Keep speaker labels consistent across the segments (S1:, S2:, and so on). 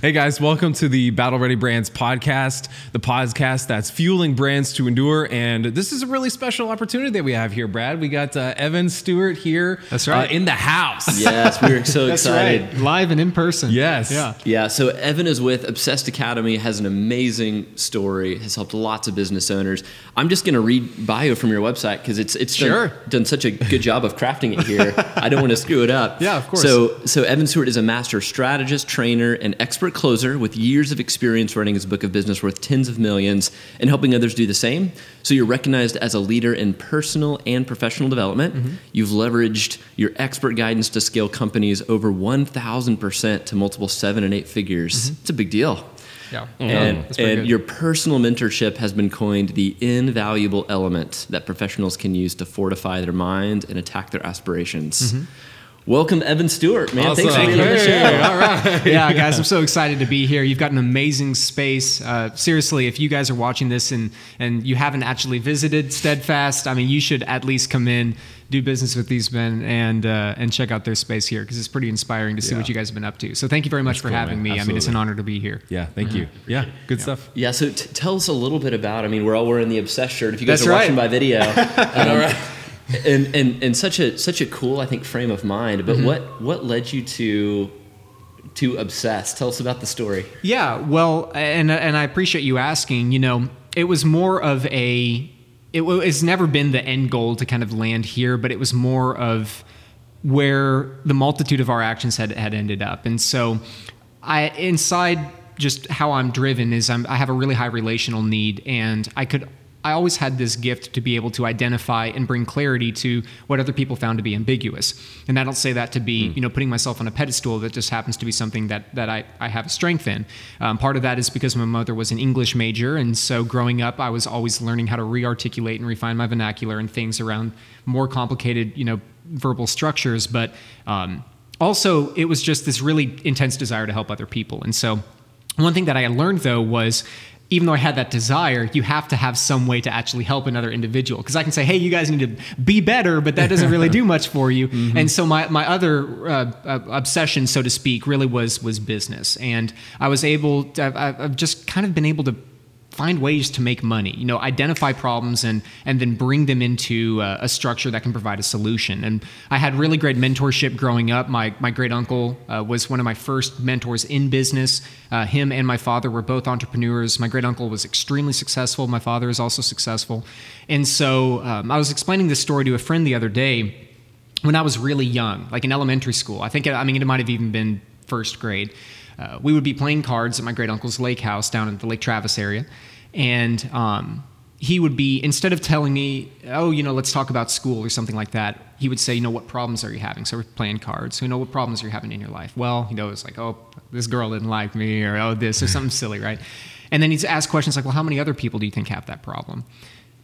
S1: Hey guys, welcome to the Battle Ready Brands podcast, the podcast that's fueling brands to endure. And this is a really special opportunity that we have here, Brad. We got uh, Evan Stewart here.
S2: That's right.
S1: uh, in the house.
S3: Yes, we are so excited.
S2: right. Live and in person.
S1: Yes.
S2: Yeah.
S3: Yeah, so Evan is with Obsessed Academy, has an amazing story, has helped lots of business owners. I'm just going to read bio from your website because it's it's
S2: Sure.
S3: done, done such a good job of crafting it here. I don't want to screw it up.
S2: Yeah, of course.
S3: So so Evan Stewart is a master strategist, trainer, and expert closer with years of experience running his book of business worth tens of millions and helping others do the same. So you're recognized as a leader in personal and professional development.
S2: Mm-hmm.
S3: You've leveraged your expert guidance to scale companies over 1,000% to multiple seven and eight figures. Mm-hmm. It's a big deal.
S2: Yeah. Mm-hmm.
S3: And,
S2: That's pretty
S3: and your personal mentorship has been coined the invaluable element that professionals can use to fortify their mind and attack their aspirations. Mm-hmm. Welcome, Evan Stewart, man. Thanks for
S1: Awesome.
S3: being on the show.
S1: all right.
S2: yeah, guys, I'm so excited to be here. You've got an amazing space. Uh, seriously, if you guys are watching this and and you haven't actually visited Steadfast, I mean, you should at least come in, do business with these men, and uh, and check out their space here because it's pretty inspiring to see
S1: Yeah.
S2: what you guys have been up to. So thank you very much for
S1: cool,
S2: having
S1: man.
S2: me. I mean, it's an honor to be here.
S1: Yeah, thank you. Yeah, good stuff.
S3: Yeah, so t- tell us a little bit about. I mean, we're all wearing the obsessed shirt. If you guys
S2: That's
S3: are
S2: right.
S3: watching by video, um, and, and and such a such a cool, I think, frame of mind. But mm-hmm. what what led you to to obsess? Tell us about the story.
S2: Yeah, well, and and I appreciate you asking. You know, it was more of a. It never been the end goal to kind of land here, but it was more of where the multitude of our actions had had ended up, and so I inside just how I'm driven is I'm, I have a really high relational need, and I could. I always had this gift to be able to identify and bring clarity to what other people found to be ambiguous. And I don't say that to be, you know, putting myself on a pedestal. That just happens to be something that that I, I have a strength in. Um, part of that is because my mother was an English major, and so growing up, I was always learning how to re-articulate and refine my vernacular and things around more complicated, you know, verbal structures. But um, also, it was just this really intense desire to help other people. And so, one thing that I learned though was even though I had that desire, you have to have some way to actually help another individual. Because I can say, hey, you guys need to be better, but that doesn't really do much for you. And so my, my other uh, uh, obsession, so to speak, really was was business. And I was able, to, I've, I've just kind of been able to find ways to make money you know identify problems and and then bring them into uh, a structure that can provide a solution. And i had really great mentorship growing up. My my great uncle uh, was one of my first mentors in business. Uh, him and my father were both entrepreneurs. My great uncle was extremely successful. My father is also successful. And so um, i was explaining this story to a friend the other day when I was really young, like in elementary school. I think I mean it might have even been first grade. Uh, we would be playing cards at my great uncle's lake house down in the Lake Travis area, and um, he would be instead of telling me, "Oh, you know, let's talk about school" or something like that, he would say, "You know, what problems are you having?" So we're playing cards. So, you know, what problems are you having in your life? Well, you know, it's like, "Oh, this girl didn't like me," or "Oh, this," or something silly, right? And then he'd ask questions like, "Well, how many other people do you think have that problem?"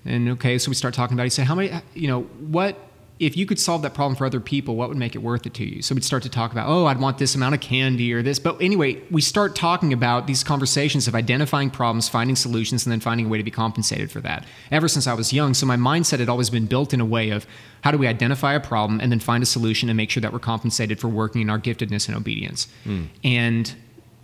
S2: And okay, so we start talking about. It. He said, "How many? You know, what if you could solve that problem for other people? What would make it worth it to you?" So we'd start to talk about, "Oh, I'd want this amount of candy or this." But anyway, we start talking about these conversations of identifying problems, finding solutions, and then finding a way to be compensated for that. Ever since I was young, so my mindset had always been built in a way of how do we identify a problem and then find a solution and make sure that we're compensated for working in our giftedness and obedience. Hmm. And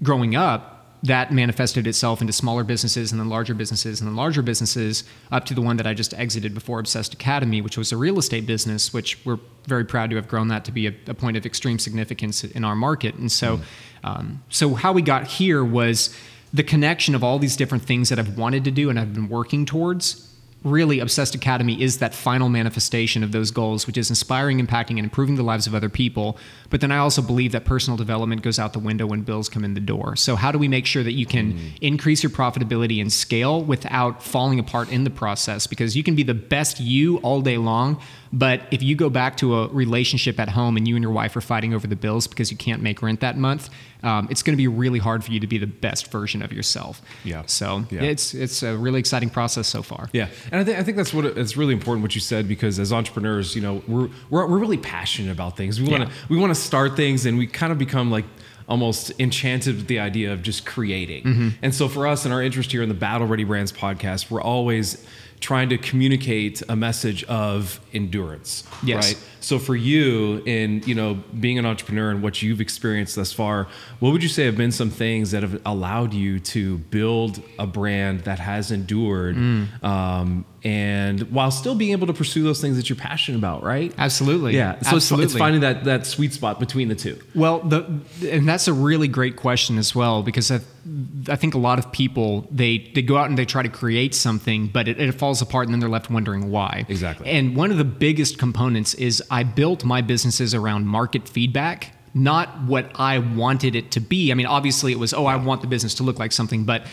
S2: growing up, that manifested itself into smaller businesses and then larger businesses and then larger businesses up to the one that I just exited before Obsessed Academy, which was a real estate business, which we're very proud to have grown that to be a, a point of extreme significance in our market. And so, um, so how we got here was the connection of all these different things that I've wanted to do and I've been working towards really obsessed academy is that final manifestation of those goals which is inspiring impacting and improving the lives of other people. But then i also believe that personal development goes out the window when bills come in the door. So how do we make sure that you can mm. increase your profitability and scale without falling apart in the process? Because you can be the best you all day long but if you go back to a relationship at home and you and your wife are fighting over the bills because you can't make rent that month um, it's going to be really hard for you to be the best version of yourself
S1: Yeah.
S2: so
S1: Yeah.
S2: it's it's a really exciting process so far
S1: Yeah, and I think I think that's what it's really important what you said because as entrepreneurs, you know, we're we're, we're really passionate about things. We want to
S2: Yeah.
S1: we want to start things, and we kind of become like almost enchanted with the idea of just creating. And so for us and our interest here in the Battle Ready Brands podcast, we're always trying to communicate a message of endurance
S2: Yes.
S1: right so for you in you know being an entrepreneur and what you've experienced thus far what would you say have been some things that have allowed you to build a brand that has endured
S2: Mm.
S1: um, and while still being able to pursue those things that you're passionate about right
S2: Absolutely.
S1: yeah so it's,
S2: Absolutely.
S1: it's finding that that sweet spot between the two
S2: Well, the and that's a really great question as well because I, I think a lot of people they they go out and they try to create something, but it, it falls apart and then they're left wondering why.
S1: Exactly.
S2: And one of the biggest components is I built my businesses around market feedback. Not what I wanted it to be. I mean, obviously, it was, oh, I want the business to look like something, but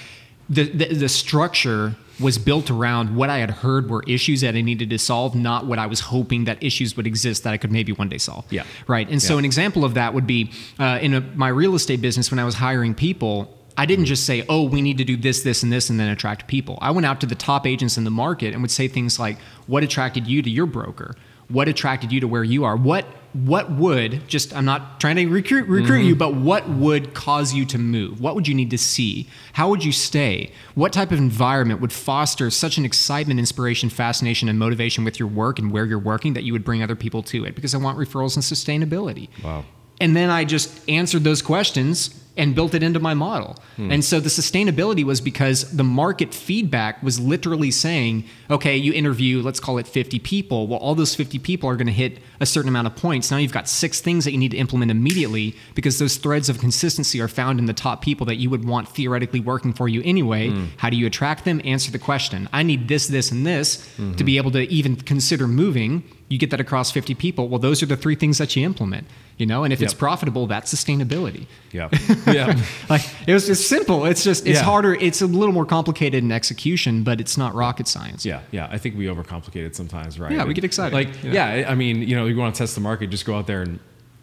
S2: the, the, the structure was built around what I had heard were issues that I needed to solve, not what I was hoping that issues would exist that I could maybe one day solve.
S1: Yeah.
S2: Right. And so an example of that would be uh, in a, my real estate business when I was hiring people. I didn't just say, "Oh, we need to do this, this, and this," and then attract people. I went out to the top agents in the market and would say things like, "What attracted you to your broker? What attracted you to where you are? What what would just I'm not trying to recruit recruit you, but what would cause you to move? What would you need to see? How would you stay? What type of environment would foster such an excitement, inspiration, fascination, and motivation with your work and where you're working that you would bring other people to it? Because I want referrals and sustainability.
S1: Wow.
S2: And then I just answered those questions and built it into my model. Hmm. And so the sustainability was because the market feedback was literally saying, okay, you interview, let's call it 50 people. Well, all those 50 people are going to hit a certain amount of points. Now you've got six things that you need to implement immediately because those threads of consistency are found in the top people that you would want theoretically working for you anyway. Hmm. How do you attract them? Answer the question. I need this, this, and this mm-hmm. to be able to even consider moving. You get that across 50 people. Well, those are the three things that you implement, you know, and if it's profitable, that's sustainability.
S1: yeah yeah
S2: Like it was just simple. It's just it's
S1: Yeah.
S2: harder. It's a little more complicated in execution, but it's not rocket science.
S1: Yeah, yeah. I think we overcomplicate it sometimes, right?
S2: Yeah, we get excited,
S1: Like,
S2: know?
S1: yeah, I mean, you know, you want to test the market, just go out there and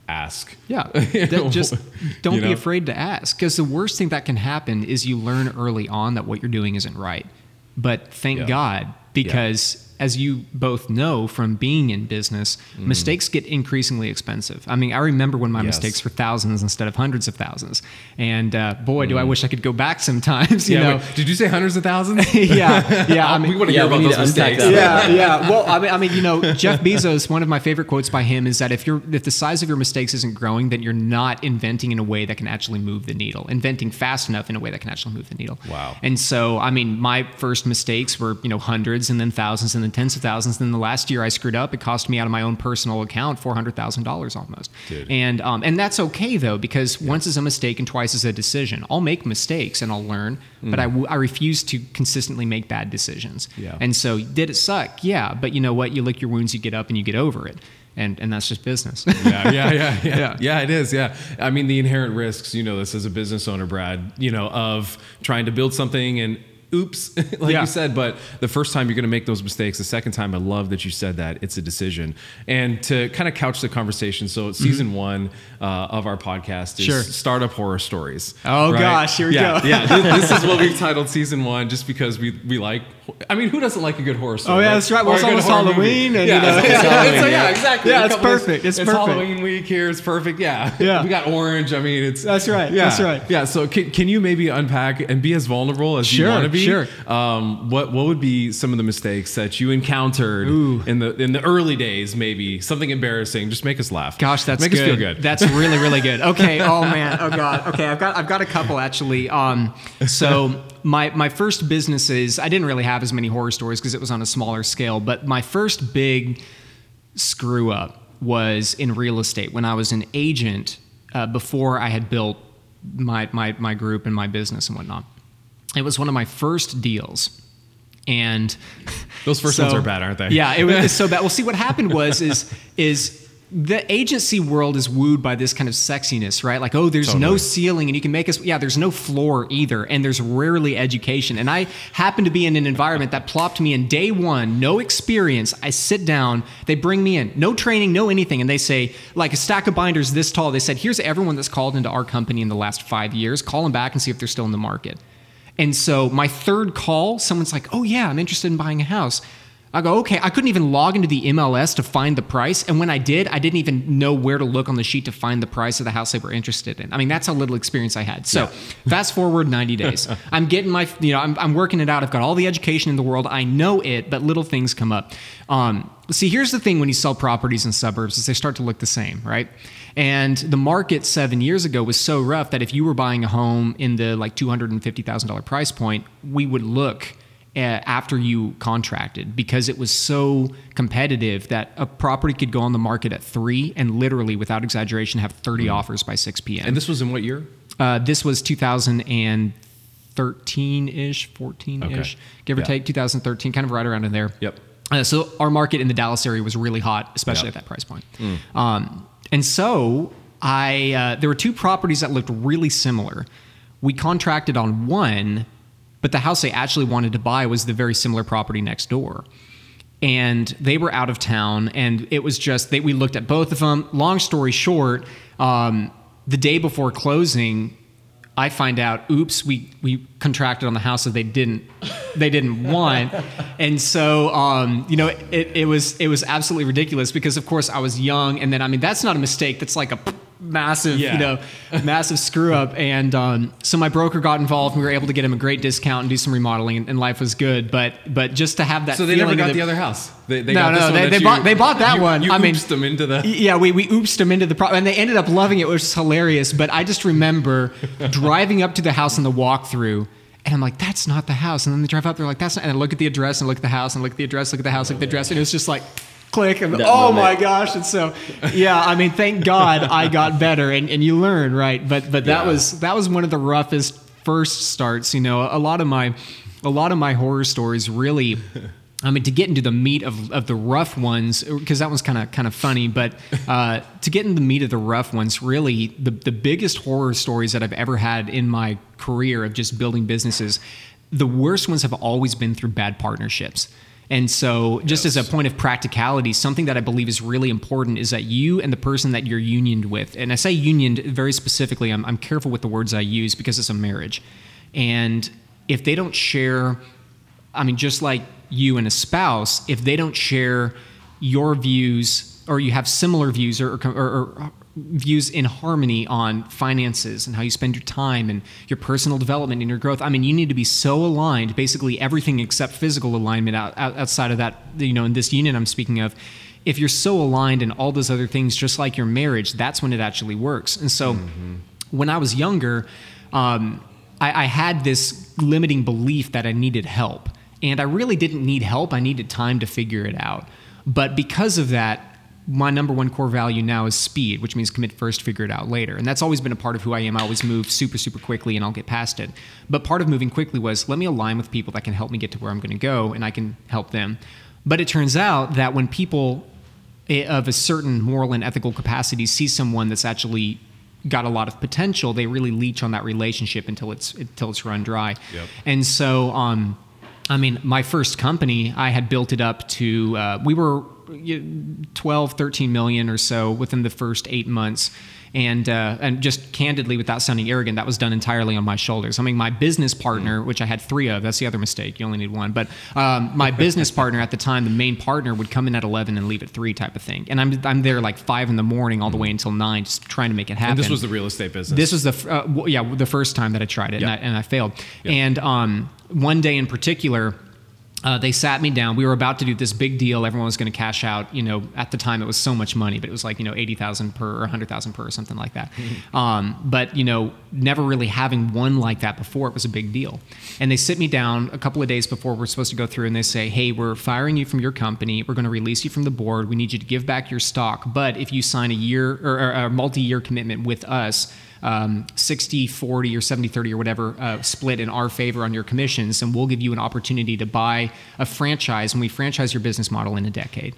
S1: ask.
S2: Yeah,
S1: know,
S2: just don't
S1: you
S2: be afraid to ask because the worst thing that can happen is you learn early on that what you're doing isn't right. But thank
S1: Yeah.
S2: God because as you both know from being in business, mistakes get increasingly expensive. I mean, I remember when my
S1: Mm. Yes.
S2: mistakes were thousands instead of hundreds of thousands, and uh, boy, do I wish I could go back sometimes. You
S1: Mm. Yeah,
S2: know,
S1: wait, did you say hundreds of thousands?
S2: yeah, yeah. I mean,
S1: we want to
S3: Yeah,
S1: hear about those mistakes.
S3: that.
S2: yeah, yeah. Well, I mean, I mean, you know, Jeff Bezos. One of my favorite quotes by him is that if you're if the size of your mistakes isn't growing, then you're not inventing in a way that can actually move the needle. Inventing fast enough in a way that can actually move the needle.
S1: Wow.
S2: And so, I mean, my first mistakes were you know hundreds, and then thousands, and then tens of thousands. Then the last year I screwed up, it cost me out of my own personal account four hundred thousand dollars almost.
S1: Dude.
S2: And um, and that's okay though because once is a mistake and twice is a decision. I'll make mistakes and I'll learn, but I, w- I refuse to consistently make bad decisions.
S1: Yeah.
S2: And so, did it suck? Yeah, but you know what? You lick your wounds, you get up, and you get over it, and and that's just business.
S1: yeah, yeah, yeah, yeah,
S2: Yeah.
S1: yeah. It is. Yeah. I mean, the inherent risks. You know, this as a business owner, Brad. You know, of trying to build something and oops, like
S2: Yeah.
S1: you said. But the first time you're going to make those mistakes. The second time, I love that you said that it's a decision. And to kind of couch the conversation, so season one uh, of our podcast is
S2: Sure.
S1: startup horror stories.
S2: Oh, gosh, here we
S1: yeah,
S2: go.
S1: Yeah, this, this is what we've titled season one, just because we we like. I mean, who doesn't like a good horror story?
S2: Oh, yeah, that's right. Well,
S1: Or
S2: it's almost? Halloween, and,
S1: yeah,
S2: you know,
S1: it's,
S2: it's
S1: it's-
S2: Halloween,
S1: it's- yeah, exactly.
S2: Yeah, it's perfect. It's
S1: it's
S2: perfect.
S1: Halloween week here. It's perfect. Yeah.
S2: Yeah.
S1: we got orange. I mean, it's
S2: That's right,
S1: Yeah.
S2: that's right.
S1: Yeah. So can, can you maybe unpack and be as vulnerable as you want to be?
S2: sure.
S1: Um, what what would be some of the mistakes that you encountered
S2: Ooh.
S1: in the in the early days? Maybe something embarrassing. Just make us laugh.
S2: Gosh, that's
S1: make
S2: good.
S1: us feel good.
S2: That's really, really good. Okay. Oh man. Oh god. Okay. I've got I've got a couple actually. Um, so my my first businesses, I didn't really have as many horror stories because it was on a smaller scale. But my first big screw up was in real estate when I was an agent uh, before I had built my my my group and my business and whatnot. It was one of my first deals. And
S1: Those first ones are bad, aren't they?
S2: Yeah, it was so bad. Well, see, what happened was is is the agency world is wooed by this kind of sexiness, right? Like, oh, there's no ceiling and you can make us. Yeah, there's no floor either, and there's rarely education. And I happen to be in an environment that plopped me in day one, no experience. I sit down, they bring me in, no training, no anything, and they say like a stack of binders this tall. They said, here's everyone that's called into our company in the last five years. Call them back and see if they're still in the market. And so my third call, someone's like, "Oh yeah, I'm interested in buying a house." I go, okay, I couldn't even log into the MLS to find the price. And when I did, I didn't even know where to look on the sheet to find the price of the house they were interested in. I mean, that's how little experience I had. So fast forward 90 days. I'm getting my, you know, I'm, I'm working it out. I've got all the education in the world. I know it, but little things come up. Um, see, here's the thing when you sell properties in suburbs is they start to look the same, right? And the market seven years ago was so rough that if you were buying a home in the like $250,000 price point, we would look – after you contracted because it was so competitive that a property could go on the market at three and literally, without exaggeration, have 30 mm. offers by 6 p.m.
S1: And this was in what year?
S2: Uh, this was 2013 ish, 14 ish, okay. give or yeah. take, 2013, kind of right around in there.
S1: Yep.
S2: Uh, so our market in the Dallas area was really hot, especially yep. at that price point. Mm. Um, and so I uh, there were two properties that looked really similar. We contracted on one but the house they actually wanted to buy was the very similar property next door. And they were out of town, and it was just that we looked at both of them. Long story short, um, the day before closing, I find out, oops, we we contracted on the house that they didn't they didn't want, and so um, you know it, it was it was absolutely ridiculous because of course I was young, and then I mean that's not a mistake, that's like a massive, yeah. you know, massive screw up. And um, so my broker got involved. and We were able to get him a great discount and do some remodeling, and, and life was good. But but just to have that.
S1: So they never got the, the, other house. They, they
S2: no, no, they, they bought they bought that
S1: you,
S2: one.
S1: You I mean, them into the.
S2: Yeah, we we oopsed them into the pro, and they ended up loving it, which was hilarious. But I just remember driving up to the house in the walkthrough. And I'm like, that's not the house. And then they drive up, they're like, that's not. And I look at the address and look at the house and look at the address, look at the house, look at the address. And it was just like, click and oh moment. my gosh and so yeah i mean thank god i got better and, and you learn right but but that yeah. was that was one of the roughest first starts you know a lot of my a lot of my horror stories really I mean, to get into the meat of, of the rough ones, because that was kind of kind of funny, but uh, to get into the meat of the rough ones, really the the biggest horror stories that I've ever had in my career of just building businesses, the worst ones have always been through bad partnerships. And so, just yes. as a point of practicality, something that I believe is really important is that you and the person that you're unioned with, and I say unioned very specifically, I'm, I'm careful with the words I use because it's a marriage. And if they don't share, I mean, just like you and a spouse, if they don't share your views or you have similar views or, or, or views in harmony on finances and how you spend your time and your personal development and your growth. I mean, you need to be so aligned, basically everything except physical alignment out, outside of that, you know, in this union I'm speaking of. If you're so aligned in all those other things, just like your marriage, that's when it actually works. And so mm-hmm. when I was younger, um, I, I had this limiting belief that I needed help. And I really didn't need help, I needed time to figure it out. But because of that, my number one core value now is speed, which means commit first, figure it out later. And that's always been a part of who I am. I always move super, super quickly and I'll get past it. But part of moving quickly was let me align with people that can help me get to where I'm going to go and I can help them. But it turns out that when people eh, of a certain moral and ethical capacity see someone that's actually got a lot of potential, they really leech on that relationship until it's until it's run dry. Yep. And so um, I mean, my first company, I had built it up to, uh, we were 12, 13 million or so within the first eight months. And, uh, and just candidly, without sounding arrogant, that was done entirely on my shoulders. I mean, my business partner, which I had three of, that's the other mistake. You only need one. But um, my business partner at the time, the main partner, would come in at 11 and leave at three type of thing. And I'm, I'm there like five in the morning all the way until nine, just trying to make it happen.
S1: And this was the real estate business.
S2: This was the, uh, yeah, the first time that I tried it yep. and, I, and I failed. Yep. And um, one day in particular, uh, they sat me down. We were about to do this big deal. Everyone was going to cash out. You know, at the time it was so much money, but it was like you know eighty thousand per or hundred thousand per or something like that. Mm-hmm. Um, but you know, never really having one like that before, it was a big deal. And they sit me down a couple of days before we're supposed to go through, and they say, "Hey, we're firing you from your company. We're going to release you from the board. We need you to give back your stock. But if you sign a year or, or a multi-year commitment with us." Um, 60 40 or 70 30 or whatever uh, split in our favor on your commissions and we'll give you an opportunity to buy a franchise and we franchise your business model in a decade.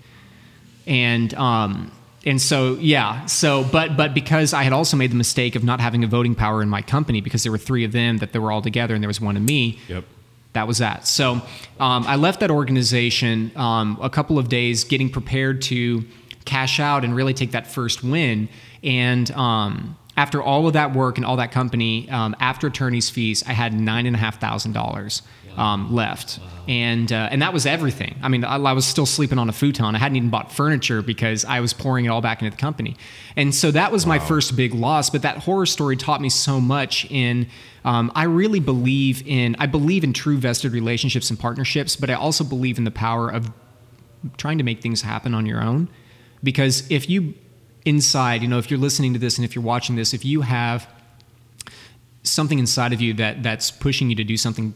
S2: And um, and so yeah so but but because i had also made the mistake of not having a voting power in my company because there were three of them that they were all together and there was one of me
S1: yep.
S2: that was that. So um, i left that organization um, a couple of days getting prepared to cash out and really take that first win. And um, after all of that work and all that company, um, after attorney's fees, I had nine and a half thousand dollars um, left, and uh, and that was everything. I mean, I, I was still sleeping on a futon. I hadn't even bought furniture because I was pouring it all back into the company, and so that was my first big loss. But that horror story taught me so much. In um, I really believe in I believe in true vested relationships and partnerships, but I also believe in the power of trying to make things happen on your own. Because if you inside, you know, if you're listening to this and if you're watching this, if you have something inside of you that that's pushing you to do something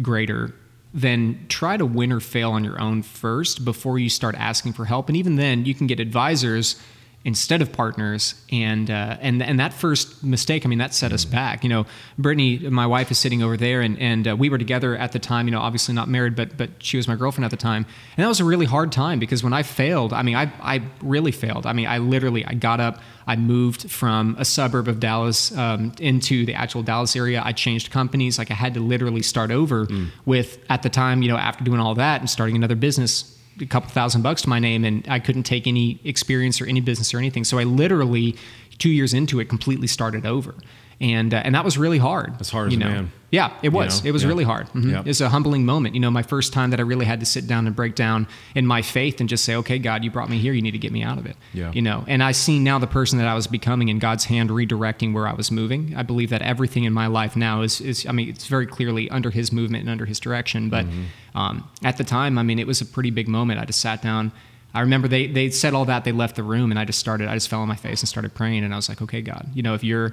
S2: greater, then try to win or fail on your own first before you start asking for help. And even then, you can get advisors instead of partners and uh, and and that first mistake i mean that set us back. You know brittany my wife is sitting over there and and uh, we were together at the time you know obviously not married but but she was my girlfriend at the time. And that was a really hard time because when i failed i mean i i really failed. I mean i literally i got up i moved from a suburb of dallas um, into the actual dallas area. I changed companies. Like i had to literally start over with at the time you know after doing all that and starting another business a couple thousand bucks to my name and I couldn't take any experience or any business or anything. So I literally, two years into it, completely started over. And, uh, and that was really hard.
S1: As hard as
S2: you know?
S1: man.
S2: Yeah, it was.
S1: know?
S2: It was
S1: Yeah.
S2: really hard. Mhm.
S1: Yep.
S2: It's a humbling moment. You know, my first time that I really had to sit down and break down in my faith and just say, okay, God, you brought me here. You need to get me out of it.
S1: Yeah.
S2: You know, and I see now the person that I was becoming in God's hand redirecting where I was moving. I believe that everything in my life now is, is I mean, it's very clearly under his movement and under his direction. But
S1: Mm-hmm.
S2: um, at the time, I mean, it was a pretty big moment. I just sat down. I remember they, they said all that, they left the room, and I just started, I just fell on my face and started praying. And I was like, okay, God, you know, if you're,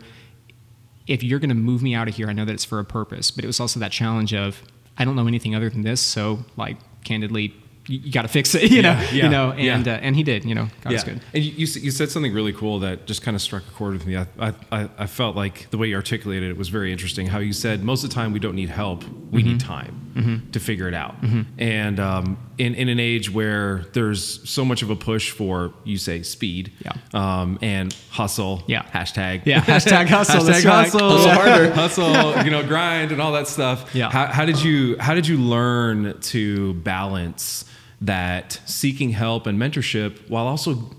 S2: if you're going to move me out of here, I know that it's for a purpose. But it was also that challenge of I don't know anything other than this, so like candidly, you, you got to fix it, you know,
S1: Yeah, yeah,
S2: you know, and
S1: yeah.
S2: uh, and he did, you know, God was good.
S1: And you, you you said something really cool that just kind of struck a chord with me. I, I, I- felt like the way you articulated it was very interesting. How you said most of the time we don't need help, we
S2: Mm-hmm.
S1: need time to figure it out. And um, in, in an age where there's so much of a push for, you say, speed
S2: Yeah.
S1: um, and hustle,
S2: Yeah.
S1: hashtag.
S2: Yeah, hashtag hustle,
S1: hashtag hustle,
S2: Hustle
S1: harder, hustle, you know, grind and all that stuff.
S2: Yeah.
S1: How, how did you how did you learn to balance that seeking help and mentorship while also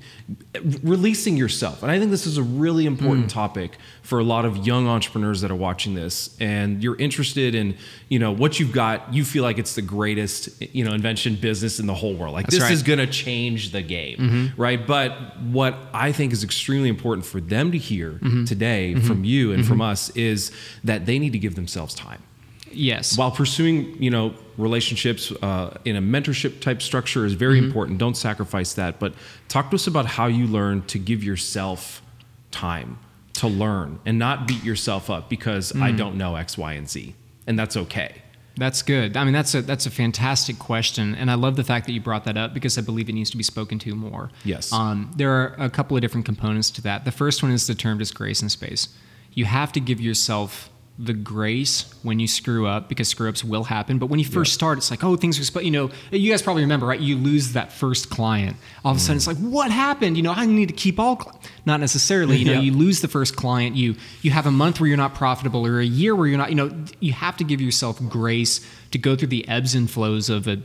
S1: releasing yourself? And I think this is a really important
S2: Mm.
S1: topic for a lot of young entrepreneurs that are watching this and you're interested in, you know, what you've got, you feel like it's the greatest, you know, invention business in the whole world. Like
S2: That's
S1: this
S2: right.
S1: is going to change the game, mm-hmm. right? But what I think is extremely important for them to hear mm-hmm. today mm-hmm. from you and from us is that they need to give themselves time
S2: Yes.
S1: while pursuing you know relationships uh, in a mentorship type structure is very important don't sacrifice that but talk to us about how you learn to give yourself time to learn and not beat yourself up because i don't know x y and z and that's okay
S2: That's good. I mean, that's a that's a fantastic question, and I love the fact that you brought that up because I believe it needs to be spoken to more.
S1: Yes.
S2: Um, there are a couple of different components to that. The first one is the term just grace and space. You have to give yourself the grace when you screw up because screw ups will happen. But when you first start, it's like, oh, things are, you know, you guys probably remember, right? You lose that first client. All of a sudden, it's mm. like, what happened? You know, I need to keep all, cl-. not necessarily. You know,
S1: Yeah.
S2: you lose the first client. You you have a month where you're not profitable, or a year where you're not. You know, you have to give yourself grace to go through the ebbs and flows of a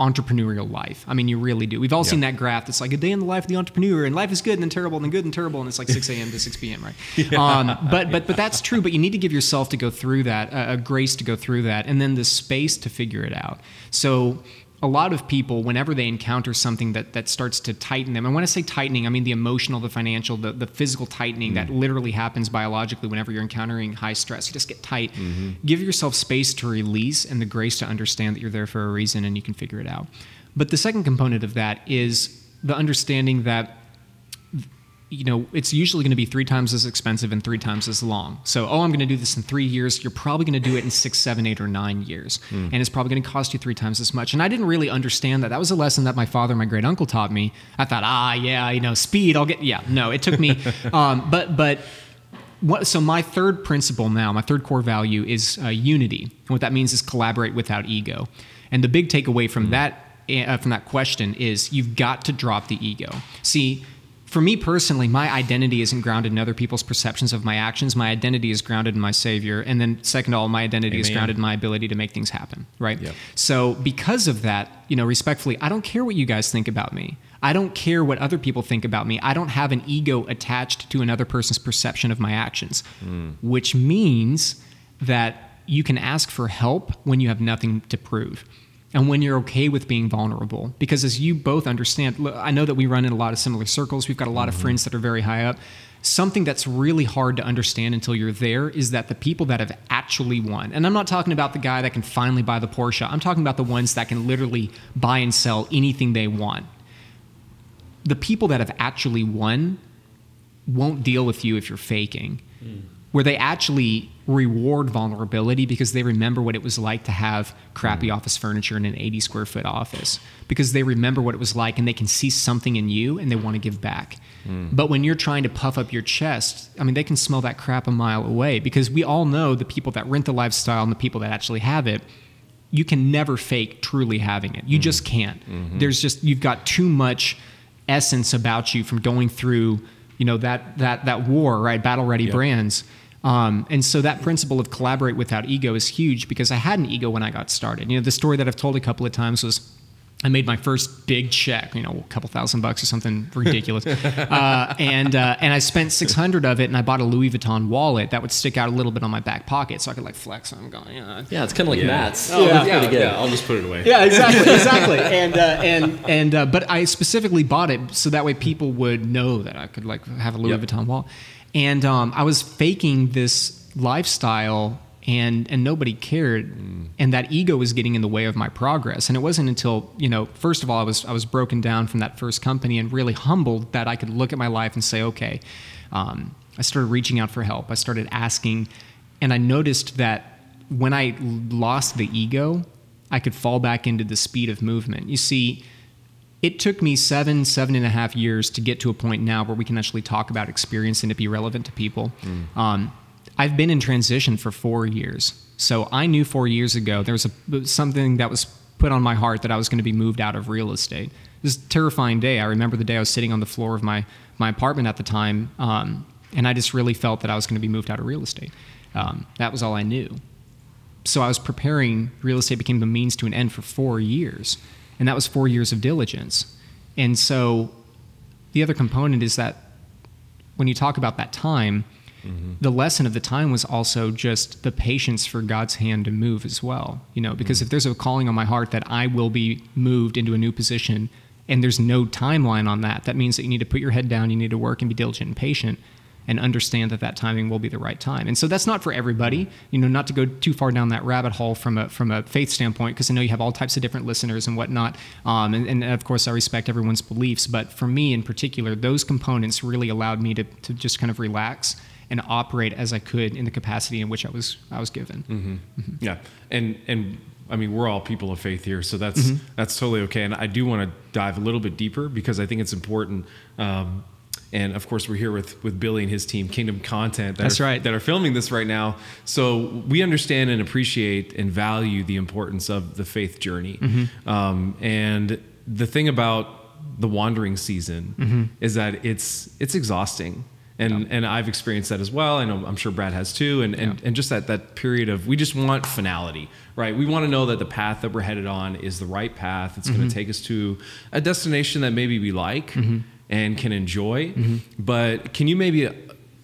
S2: entrepreneurial life. I mean, you really do. We've all seen that graph. It's like a day in the life of the entrepreneur, and life is good and then terrible and then good and terrible, and it's like 6 a.m. to 6 p.m. Right? um, but but but that's true. But you need to give yourself to go through that, uh, a grace to go through that, and then the space to figure it out. So. A lot of people, whenever they encounter something that, that starts to tighten them, and when I say tightening, I mean the emotional, the financial, the, the physical tightening that mm-hmm. literally happens biologically whenever you're encountering high stress. You just get tight. Mm-hmm. Give yourself space to release and the grace to understand that you're there for a reason and you can figure it out. But the second component of that is the understanding that you know, it's usually going to be three times as expensive and three times as long. So, oh, I'm going to do this in three years. You're probably going to do it in six, seven, eight, or nine years. And it's probably going to cost you three times as much. And I didn't really understand that. That was a lesson that my father, my great uncle taught me. I thought, ah, yeah, you know, speed, I'll get, yeah. No, it took me, um, but, but, what, so my third principle now, my third core value is uh, unity. And what that means is collaborate without ego. And the big takeaway from that uh, from that question is you've got to drop the ego. See, for me personally, my identity isn't grounded in other people's perceptions of my actions. My identity is grounded in my Savior, and then second of all, my identity is grounded in my ability to make things happen. Right.
S1: Yep.
S2: So because of that, you know, respectfully, I don't care what you guys think about me. I don't care what other people think about me. I don't have an ego attached to another person's perception of my actions, hmm. which means that you can ask for help when you have nothing to prove and when you're okay with being vulnerable. Because as you both understand, I know that we run in a lot of similar circles. We've got a lot of mm-hmm. friends that are very high up. Something that's really hard to understand until you're there is that the people that have actually won, and I'm not talking about the guy that can finally buy the Porsche, I'm talking about the ones that can literally buy and sell anything they want. The people that have actually won won't deal with you if you're faking. Mm. Where they actually reward vulnerability because they remember what it was like to have crappy mm. office furniture in an 80 square foot office because they remember what it was like and they can see something in you and they want to give back. Mm. But when you're trying to puff up your chest, I mean, they can smell that crap a mile away because we all know the people that rent the lifestyle and the people that actually have it you can never fake truly having it. You mm. just can't. Mm-hmm. There's just you've got too much essence about you from going through, you know, that that that war, right? Battle ready brands. Um, and so that principle of collaborate without ego is huge because I had an ego when I got started. You know, the story that I've told a couple of times was I made my first big check, you know, a couple thousand bucks or something ridiculous, uh, and uh, and I spent six hundred of it, and I bought a Louis Vuitton wallet that would stick out a little bit on my back pocket, so I could like flex. I'm going, yeah,
S3: Yeah, it's kind of like Matt's.
S1: Oh,
S3: That's
S1: yeah,
S3: pretty good.
S1: yeah, I'll just put it away.
S2: yeah, exactly, exactly. And uh, and and uh, but I specifically bought it so that way people would know that I could like have a Louis
S1: Yep.
S2: Vuitton wallet. And um, I was faking this lifestyle, and and nobody cared, and that ego was getting in the way of my progress. And it wasn't until you know, first of all, I was I was broken down from that first company and really humbled that I could look at my life and say, okay. Um, I started reaching out for help. I started asking, and I noticed that when I lost the ego, I could fall back into the speed of movement. You see, it took me seven, seven and a half years to get to a point now where we can actually talk about experience and it be relevant to people. Um, I've been in transition for four years. So I knew four years ago there was a, something that was put on my heart that I was going to be moved out of real estate. This terrifying day. I remember the day I was sitting on the floor of my, my apartment at the time, um, and I just really felt that I was going to be moved out of real estate. Um, that was all I knew so I was preparing. Real estate became the means to an end for four years, and that was four years of diligence. And so, the other component is that when you talk about that time, mm-hmm. the lesson of the time was also just the patience for God's hand to move as well. You know, because mm-hmm. if there's a calling on my heart that I will be moved into a new position, and there's no timeline on that, that means that you need to put your head down, you need to work and be diligent and patient and understand that that timing will be the right time. And so that's not for everybody, you know, not to go too far down that rabbit hole from a, from a faith standpoint, because I know you have all types of different listeners and whatnot. Um, and, and of course, I respect everyone's beliefs. But for me in particular, those components really allowed me to, to just kind of relax and operate as I could in the capacity in which I was, I was given.
S1: Yeah, and and I mean we're all people of faith here, so that's
S2: Mm-hmm.
S1: that's totally okay. And I do want to dive a little bit deeper because I think it's important. Um, and of course, we're here with with Billy and his team, Kingdom Content. That
S2: That's
S1: are,
S2: right.
S1: That are filming this right now. So we understand and appreciate and value the importance of the faith journey.
S2: Mm-hmm.
S1: Um, and the thing about the wandering season
S2: Mm-hmm.
S1: is that it's it's exhausting. And, and I've experienced that as well. I know I'm sure Brad has too. And, and, and just that, that period of we just want finality, right? We want to know that the path that we're headed on is the right path. It's
S2: Mm-hmm.
S1: going to take us to a destination that maybe we like
S2: Mm-hmm.
S1: And can enjoy. But can you maybe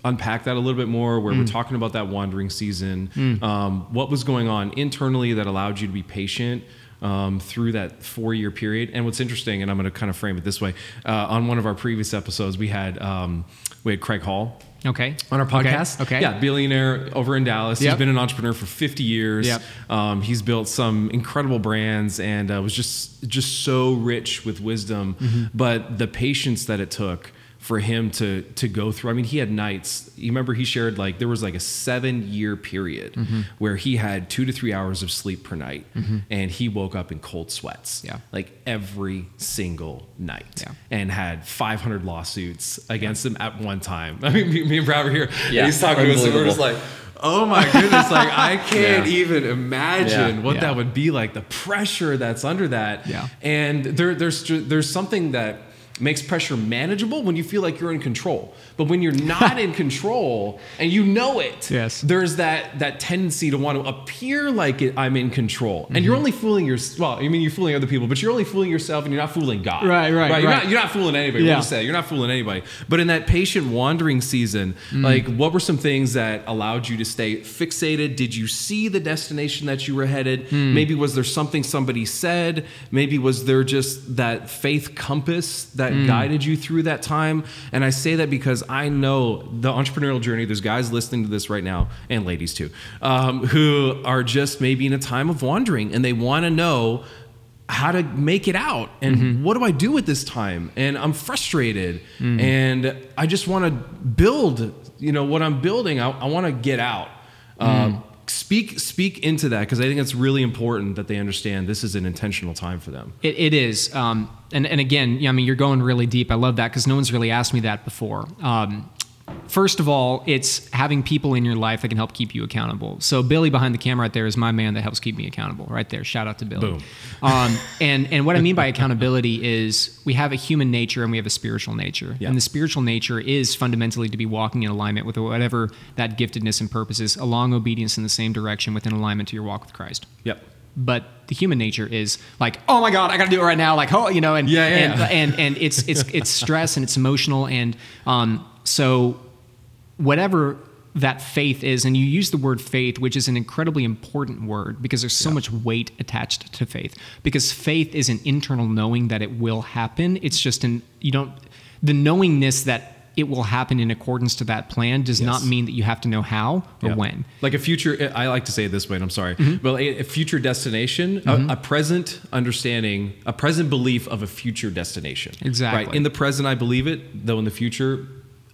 S1: unpack that a little bit more where
S2: Mm.
S1: we're talking about that wandering season? Um, what was going on internally that allowed you to be patient? Um, through that four year period. And what's interesting, and I'm going to kind of frame it this way uh, on one of our previous episodes, we had, um, we had Craig Hall
S2: Okay.
S1: on our podcast.
S2: Okay. okay.
S1: Yeah, billionaire over in Dallas.
S2: Yep.
S1: He's been an entrepreneur for 50 years.
S2: Yep.
S1: Um, he's built some incredible brands and uh, was just just so rich with wisdom.
S2: Mm-hmm.
S1: But the patience that it took for him to to go through. I mean, he had nights. You remember he shared like there was like a seven year period
S2: Mm-hmm.
S1: where he had two to three hours of sleep per night, and he woke up in cold sweats.
S2: Yeah.
S1: like every single night,
S2: Yeah.
S1: and had 500 lawsuits against him at one time. I mean, me, me and Brad were here.
S3: Yeah,
S1: he's talking to us, and we're just like. Oh my goodness! Like I can't
S3: Yeah.
S1: even imagine
S3: Yeah.
S1: what
S2: Yeah.
S1: that would be like. The pressure that's under that.
S2: Yeah.
S1: And there, there's there's something that makes pressure manageable when you feel like you're in control. But when you're not in control and you know it,
S2: Yes.
S1: there's that that tendency to want to appear like it, I'm in control. And you're only fooling your well, I mean you're fooling other people, but you're only fooling yourself and you're not fooling God.
S2: Right, right,
S1: You're
S2: right.
S1: not you're not fooling anybody.
S2: Yeah.
S1: We'll just say you're not fooling anybody. But in that patient wandering season,
S2: Mm.
S1: like what were some things that allowed you to stay fixated? Did you see the destination that you were headed?
S2: Mm.
S1: Maybe was there something somebody said? Maybe was there just that faith compass that
S2: Mm.
S1: guided you through that time? And I say that because I know the entrepreneurial journey, there's guys listening to this right now, and ladies too, um, who are just maybe in a time of wandering and they want to know how to make it out and
S2: Mm-hmm.
S1: what do I do at this time? And I'm frustrated
S2: Mm.
S1: and I just want to build, you know, what I'm building. I, I want to get out.
S2: Mm.
S1: Speak speak into that because I think it's really important that they understand this is an intentional time for them.
S2: It, it is. Um, and, and again, I mean, you're going really deep. I love that because no one's really asked me that before. Um, first of all, it's having people in your life that can help keep you accountable. So Billy behind the camera right there is my man that helps keep me accountable right there. Shout out to Billy.
S1: Boom.
S2: Um, and, and what I mean by accountability is we have a human nature and we have a spiritual nature.
S1: Yeah.
S2: And the spiritual nature is fundamentally to be walking in alignment with whatever that giftedness and purpose is, along obedience in the same direction within alignment to your walk with Christ
S1: Yep.
S2: but the human nature is like oh my god i gotta do it right now like oh you know and
S1: Yeah, yeah,
S2: and,
S1: yeah.
S2: and and it's it's it's stress and it's emotional and um so whatever that faith is and you use the word faith which is an incredibly important word because there's so much weight attached to faith because faith is an internal knowing that it will happen it's just an you don't the knowingness that it will happen in accordance to that plan does not mean that you have to know how or
S1: Yeah.
S2: when
S1: Like a future, I like to say it this way, and I'm sorry,
S2: Mm-hmm.
S1: but a, a future destination, a, a present understanding, a present belief of a future destination.
S2: Exactly.
S1: Right. In the present, I believe it, though in the future,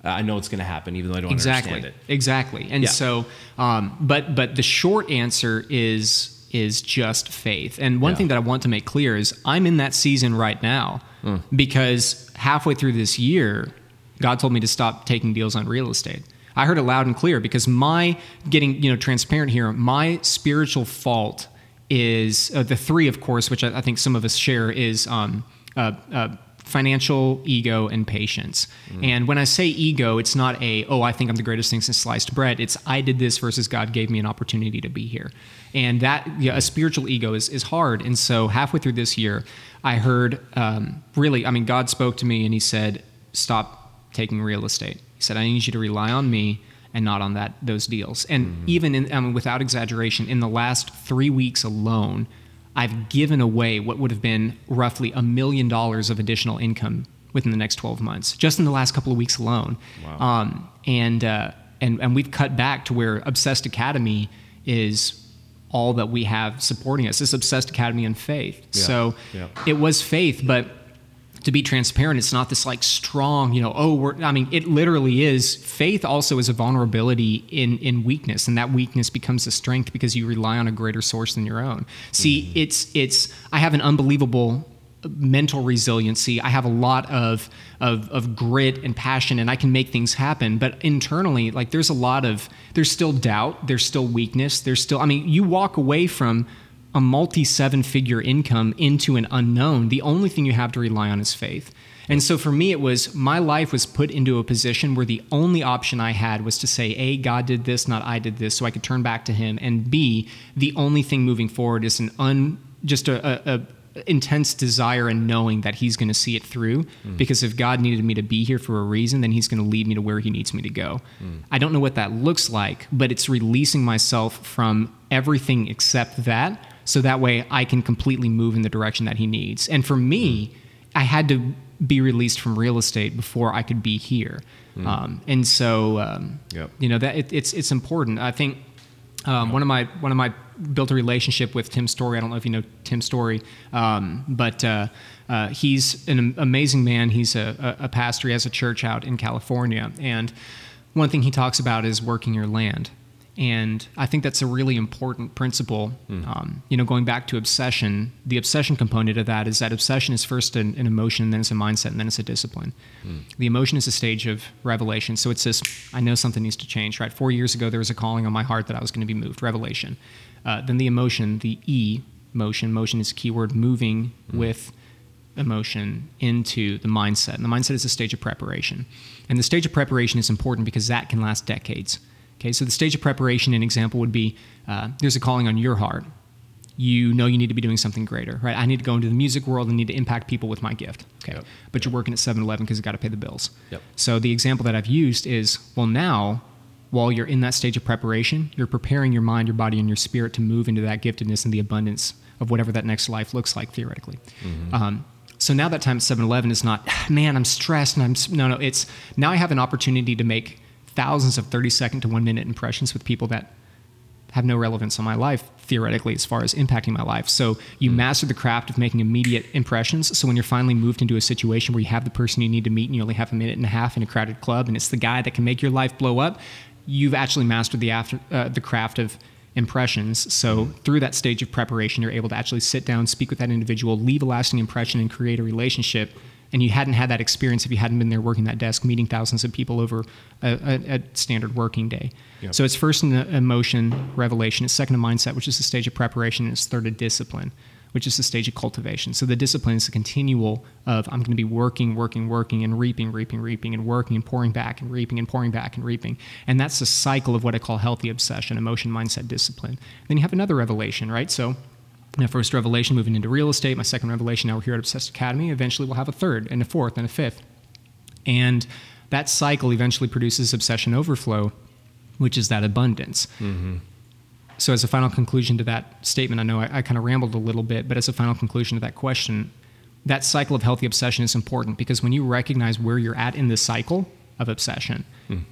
S1: I know it's going to happen, even though I don't
S2: exactly
S1: understand it.
S2: exactly and
S1: Yeah.
S2: so um, but but the short answer is is just faith and one
S1: Yeah.
S2: thing that i want to make clear is i'm in that season right now
S1: Hmm.
S2: because halfway through this year god told me to stop taking deals on real estate i heard it loud and clear because my getting you know transparent here my spiritual fault is uh, the three of course which I, I think some of us share is um, uh, uh, financial ego and patience. And when i say ego it's not a oh i think i'm the greatest thing since sliced bread. It's i did this versus god gave me an opportunity to be here. And that yeah, a spiritual ego is, is hard. And so halfway through this year i heard um, really i mean god spoke to me and he said stop taking real estate. He said i need you to rely on me and not on that those deals. And even in, I mean, without exaggeration in the last three weeks alone I've given away what would have been roughly a million dollars of additional income within the next 12 months, just in the last couple of weeks alone.
S1: Wow.
S2: Um, and, uh, and, and we've cut back to where Obsessed Academy is all that we have supporting us. This Obsessed Academy and faith.
S1: Yeah.
S2: So
S1: Yeah.
S2: it was faith, but to be transparent, it's not this like strong, you know, oh, we're, I mean, it literally is. Faith also is a vulnerability in, in weakness, and that weakness becomes a strength because you rely on a greater source than your own. See, mm-hmm. it's, it's, I have an unbelievable mental resiliency. I have a lot of, of, of grit and passion, and I can make things happen. But internally, like, there's a lot of, there's still doubt, there's still weakness, there's still, I mean, you walk away from, a multi seven figure income into an unknown, the only thing you have to rely on is faith. And so for me, it was my life was put into a position where the only option I had was to say, A, God did this, not I did this, so I could turn back to Him. And B, the only thing moving forward is an un, just a, a, a intense desire and knowing that He's going to see it through. Mm. Because if God needed me to be here for a reason, then He's going to lead me to where He needs me to go. Mm. I don't know what that looks like, but it's releasing myself from everything except that so that way I can completely move in the direction that he needs. And for me, I had to be released from real estate before I could be here. Um, and so, um,
S1: Yep.
S2: you know, that it, it's it's important. I think um, one of my one of my built a relationship with Tim Storey. I don't know if you know Tim Storey, um, but uh, uh, he's an amazing man. He's a, a pastor. He has a church out in California, and one thing he talks about is working your land. And I think that's a really important principle. Um, you know, going back to obsession, the obsession component of that is that obsession is first an, an emotion, then it's a mindset, and then it's a discipline. The emotion is a stage of revelation. So it's this I know something needs to change, right? Four years ago, there was a calling on my heart that I was going to be moved, revelation. Uh, then the emotion, the E motion, motion is a keyword, moving with emotion into the mindset. And the mindset is a stage of preparation. And the stage of preparation is important because that can last decades. Okay, so the stage of preparation, an example would be uh, there's a calling on your heart. You know you need to be doing something greater, right? I need to go into the music world and need to impact people with my gift. Okay,
S1: Yep.
S2: but you're working at 7-Eleven because you got to pay the bills.
S1: Yep.
S2: So the example that I've used is well now while you're in that stage of preparation, you're preparing your mind, your body, and your spirit to move into that giftedness and the abundance of whatever that next life looks like theoretically. Um, so now that time at 7-Eleven is not, "Ah, man, I'm stressed and I'm no no. It's now I have an opportunity to make thousands of 30 second to one minute impressions with people that have no relevance on my life theoretically as far as impacting my life. So you master the craft of making immediate impressions. So when you're finally moved into a situation where you have the person you need to meet and you only have a minute and a half in a crowded club and it's the guy that can make your life blow up, you've actually mastered the after uh, the craft of impressions. So through that stage of preparation, you're able to actually sit down, speak with that individual, leave a lasting impression, and create a relationship. And you hadn't had that experience if you hadn't been there working that desk, meeting thousands of people over a, a, a standard working day.
S1: Yep.
S2: So it's first an emotion revelation, it's second a mindset, which is the stage of preparation, and it's third a discipline, which is the stage of cultivation. So the discipline is a continual of I'm going to be working, working, working, and reaping, reaping, reaping, and working and pouring back and reaping and pouring back and reaping. And that's the cycle of what I call healthy obsession, emotion, mindset, discipline. Then you have another revelation, right? So my first revelation moving into real estate, my second revelation, now we're here at Obsessed Academy. Eventually we'll have a third and a fourth and a fifth. And that cycle eventually produces obsession overflow, which is that abundance. Mm-hmm. So, as a final conclusion to that statement, I know I, I kind of rambled a little bit, but as a final conclusion to that question, that cycle of healthy obsession is important because when you recognize where you're at in this cycle of obsession, mm.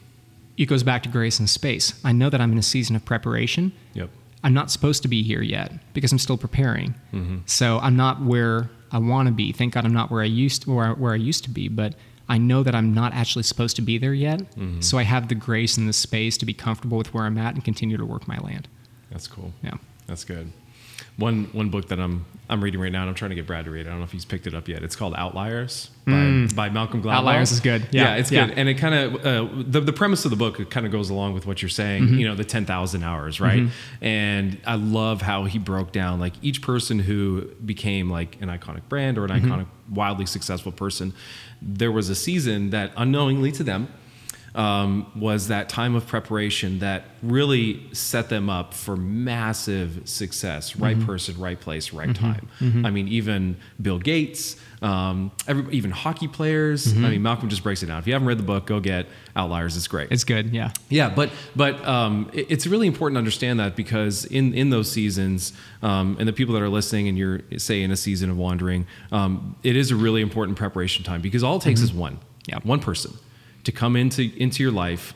S2: it goes back to grace and space. I know that I'm in a season of preparation.
S1: Yep.
S2: I'm not supposed to be here yet because I'm still preparing. Mm-hmm. So I'm not where I want to be. Thank God I'm not where I used where I, where I used to be, but I know that I'm not actually supposed to be there yet. Mm-hmm. So I have the grace and the space to be comfortable with where I'm at and continue to work my land.
S1: That's cool.
S2: Yeah.
S1: That's good. One one book that I'm I'm reading right now, and I'm trying to get Brad to read. I don't know if he's picked it up yet. It's called Outliers by, by Malcolm Gladwell.
S2: Mm. Outliers is good. Yeah,
S1: it's
S2: yeah.
S1: good, and it kind of uh, the the premise of the book kind of goes along with what you're saying.
S2: Mm-hmm.
S1: You know, the ten thousand hours, right? And I love how he broke down like each person who became like an iconic brand or an
S2: Mm-hmm.
S1: iconic, wildly successful person. There was a season that unknowingly to them um, was that time of preparation that really set them up for massive success. Right
S2: Mm-hmm.
S1: person, right place, right time. I mean, even Bill Gates, um, every, even hockey players. I mean, Malcolm just breaks it down. If you haven't read the book, go get Outliers. It's great.
S2: It's good. Yeah.
S1: Yeah, but but um, it- it's really important to understand that because in in those seasons, um, and the people that are listening, and you're say in a season of wandering, um, it is a really important preparation time because all it takes is one,
S2: Yeah.
S1: one person, to come into into your life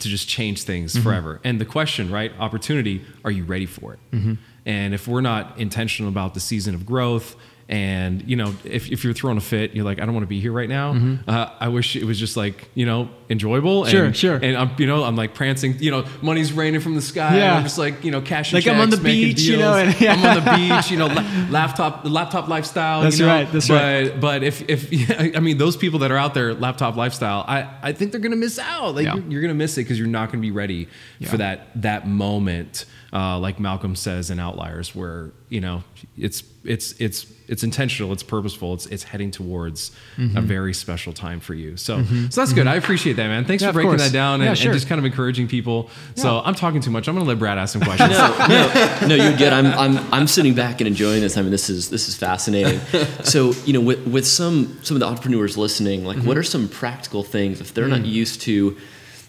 S1: to just change things mm-hmm. forever. And the question, right, opportunity, are you ready for it? Mm-hmm. And if we're not intentional about the season of growth. And you know, if, if you're throwing a fit, you're like, I don't want to be here right now. Mm-hmm. Uh, I wish it was just like, you know, enjoyable.
S2: Sure,
S1: and,
S2: sure.
S1: And I'm, you know, I'm like prancing. You know, money's raining from the sky.
S2: Yeah.
S1: I'm just like, you know, cashing
S2: Like
S1: checks,
S2: I'm on the beach, you know,
S1: deals.
S2: and- yeah.
S1: I'm on the beach. You know, la- laptop, laptop lifestyle.
S2: That's
S1: you know?
S2: right, that's
S1: but,
S2: right.
S1: But if, if I mean, those people that are out there, laptop lifestyle, I, I think they're gonna miss out. Like
S2: Yeah.
S1: you're, you're gonna miss it because you're not gonna be ready
S2: Yeah.
S1: for that that moment. Uh, like Malcolm says in Outliers, where you know it's it's it's it's intentional, it's purposeful, it's it's heading towards
S2: Mm-hmm.
S1: a very special time for you. So so that's good. I appreciate that, man. Thanks
S2: Yeah,
S1: for breaking
S2: course.
S1: that down
S2: Yeah,
S1: and,
S2: sure.
S1: and just kind of encouraging people. So I'm talking too much. I'm gonna let Brad ask some questions.
S3: no, no, no, you're good. I'm, I'm, I'm sitting back and enjoying this. I mean, this is, this is fascinating. So, you know, with, with some, some of the entrepreneurs listening, like, what mm-hmm. are some practical things if they're not mm. used to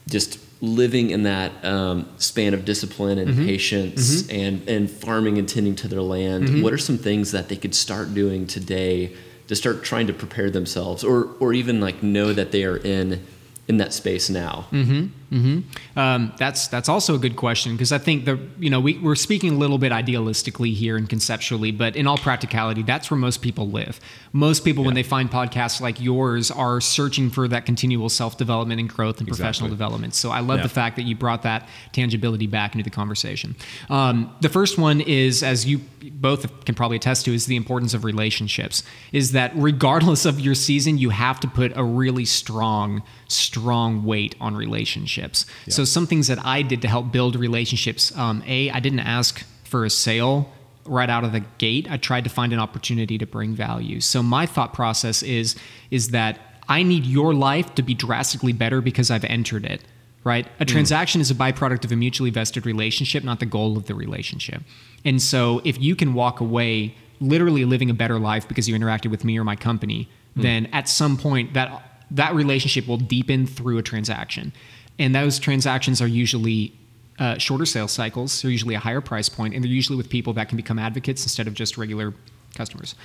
S3: just living in that um, span of discipline and mm-hmm. patience mm-hmm. and, and farming and tending to their land? What are some things that they could start doing today to start trying to prepare themselves, or, or even like know that they are in in that space now? Mm-hmm.
S2: Um, that's that's also a good question because I think the you know we, we're speaking a little bit idealistically here and conceptually, but in all practicality, that's where most people live. Most people, when they find podcasts like yours, are searching for that continual self development and growth and professional development. So I love
S1: Yeah.
S2: the fact that you brought that tangibility back into the conversation. Um, the first one is, as you both can probably attest to, is the importance of relationships. Is that regardless of your season, you have to put a really strong, strong weight on relationships. So some things that I did to help build relationships. Um, a, I didn't ask for a sale right out of the gate. I tried to find an opportunity to bring value. So my thought process is is that I need your life to be drastically better because I've entered it. Right? A transaction is a byproduct of a mutually vested relationship, not the goal of the relationship. And so if you can walk away literally living a better life because you interacted with me or my company, then at some point that that relationship will deepen through a transaction. And those transactions are usually uh, shorter sales cycles. They're usually a higher price point, and they're usually with people that can become advocates instead of just regular customers.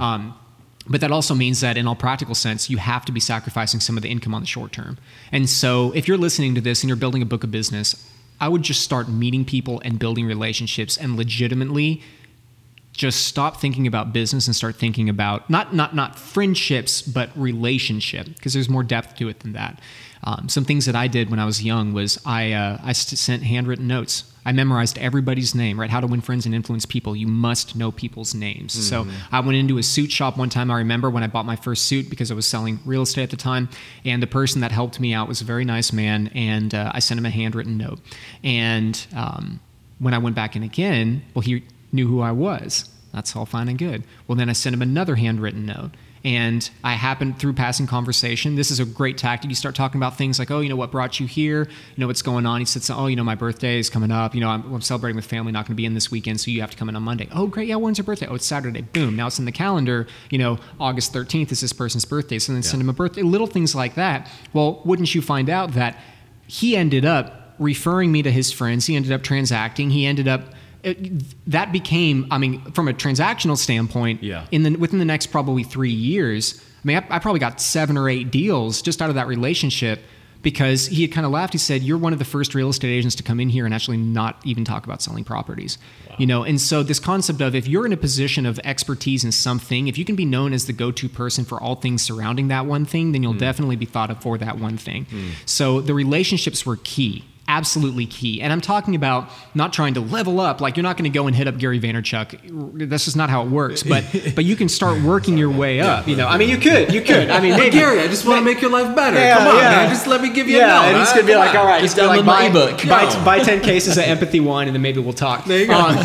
S2: Um, but that also means that in all practical sense, you have to be sacrificing some of the income on the short term. And so if you're listening to this and you're building a book of business, I would just start meeting people and building relationships and legitimately just stop thinking about business and start thinking about not not not friendships but relationship because there's more depth to it than that. Um, some things that i did when i was young was i uh, i sent handwritten notes. I memorized everybody's name right? How to win friends and influence people. You must know people's names. So i went into a suit shop one time i remember when i bought my first suit because i was selling real estate at the time and the person that helped me out was a very nice man and uh, i sent him a handwritten note. And um, when I went back in again, well, he knew who I was. That's all fine and good. Well, then I sent him another handwritten note. And I happened through passing conversation. This is a great tactic. You start talking about things like, oh, you know, what brought you here? You know, what's going on? He said, oh, you know, my birthday is coming up. You know, I'm, I'm celebrating with family, not going to be in this weekend, so you have to come in on Monday. Oh, great. Yeah, when's your birthday? Oh, it's Saturday. Boom. Now it's in the calendar. You know, August 13th is this person's birthday. So then send him a birthday. Little things like that. Well, wouldn't you find out that he ended up referring me to his friends. He ended up transacting. He ended up it, that became. I mean, from a transactional standpoint,
S1: Yeah.
S2: In the within the next probably three years, I mean, I, I probably got seven or eight deals just out of that relationship because he had kind of laughed. He said, "You're one of the first real estate agents to come in here and actually not even talk about selling properties." You know, and so this concept of if you're in a position of expertise in something, if you can be known as the go-to person for all things surrounding that one thing, then you'll hmm. definitely be thought of for that one thing. Hmm. So the relationships were key absolutely key. And I'm talking about not trying to level up. Like you're not going to go and hit up Gary Vaynerchuk. That's just not how it works. But but you can start working your way up. You know, I mean, you could, you could. I mean,
S1: Hey
S2: maybe.
S1: Gary, I just want to make your life better.
S2: Yeah,
S1: Come on,
S2: yeah.
S1: man. Just let me give you a
S2: yeah,
S1: note.
S2: and he's gonna be like, all right,
S3: Just
S2: he's gonna
S3: download
S2: like,
S3: my
S2: buy,
S3: ebook.
S2: buy,
S1: Go.
S2: buy ten cases of empathy Wine, and then maybe we'll talk.
S1: There you go.
S2: Um,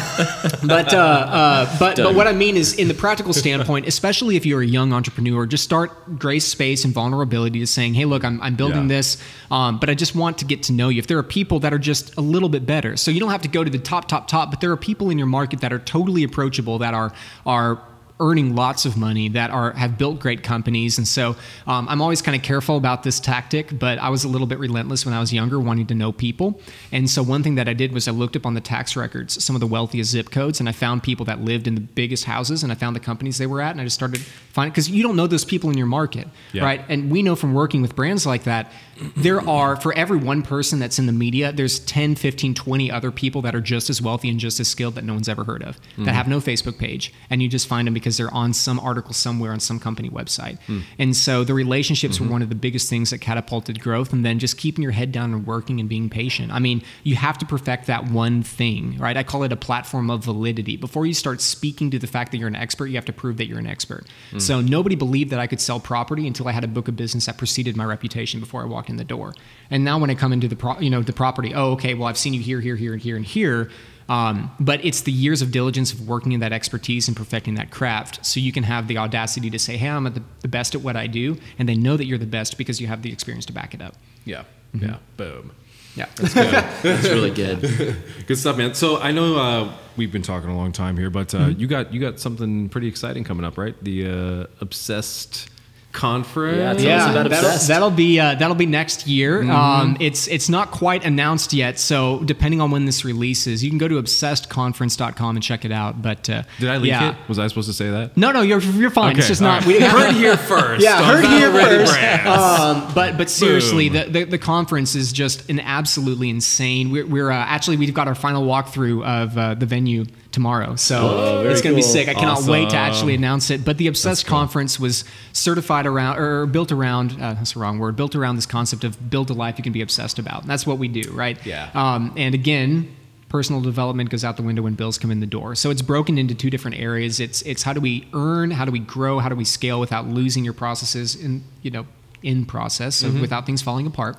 S2: but uh, uh, but but what I mean is, in the practical standpoint, especially if you're a young entrepreneur, just start grace space and vulnerability to saying, hey, look, I'm, I'm building
S1: Yeah.
S2: this, um, but I just want to get to know you. If there are people that are just a little bit better, so you don't have to go to the top, top, top, but there are people in your market that are totally approachable, that are are earning lots of money that are have built great companies. And so um, i'm always kind of careful about this tactic but i was a little bit relentless when i was younger wanting to know people. And so one thing that i did was i looked up on the tax records some of the wealthiest zip codes and i found people that lived in the biggest houses and i found the companies they were at and i just started finding because you don't know those people in your market
S1: Yeah.
S2: right? And we know from working with brands like that there are for every one person that's in the media there's 10 15 20 other people that are just as wealthy and just as skilled that no one's ever heard of that hmm. have no facebook page and you just find them because they're on some article somewhere on some company website. Hmm. And so the relationships were mm-hmm. one of the biggest things that catapulted growth and then just keeping your head down and working and being patient. I mean you have to perfect that one thing right? I call it a platform of validity. Before you start speaking to the fact that you're an expert you have to prove that you're an expert. Hmm. So nobody believed that i could sell property until i had a book of business that preceded my reputation before i walked in the door and now when i come into the pro- you know the property oh okay well i've seen you here here here and here and here um, but it's the years of diligence of working in that expertise and perfecting that craft so you can have the audacity to say hey i'm at the, the best at what i do and they know that you're the best because you have the experience to back it up
S1: Yeah. Yeah. Boom.
S2: yeah
S3: That's good. that's really good.
S1: Good stuff, man. So I know uh, we've been talking a long time here, but uh, you got you got something pretty exciting coming up, right? The uh, obsessed conference.
S3: Yeah,
S2: yeah,
S3: about
S2: that'll, that'll be uh, that'll be next year. Um, it's it's not quite announced yet, so depending on when this releases, you can go to obsessedconference.com and check it out. But uh,
S1: Did I leak
S2: yeah.
S1: it? Was I supposed to say that?
S2: No, no, you're you're fine. it's just not.
S1: right.
S2: We,
S1: heard here first.
S2: yeah, heard here first. Um, but but seriously, the, the the conference is just an absolutely insane. We're, we're uh, actually we've got our final walkthrough of uh, the venue tomorrow, so
S3: Oh,
S2: it's going to be sick. I cannot wait to actually announce it. But the Obsessed conference was certified around or built around. Uh, that's the wrong word. Built around this concept of build a life you can be obsessed about. And that's what we do, right?
S1: Yeah.
S2: Um, and again, personal development goes out the window when bills come in the door. So it's broken into two different areas. It's it's how do we earn, how do we grow, how do we scale without losing your processes and you know in process so without things falling apart.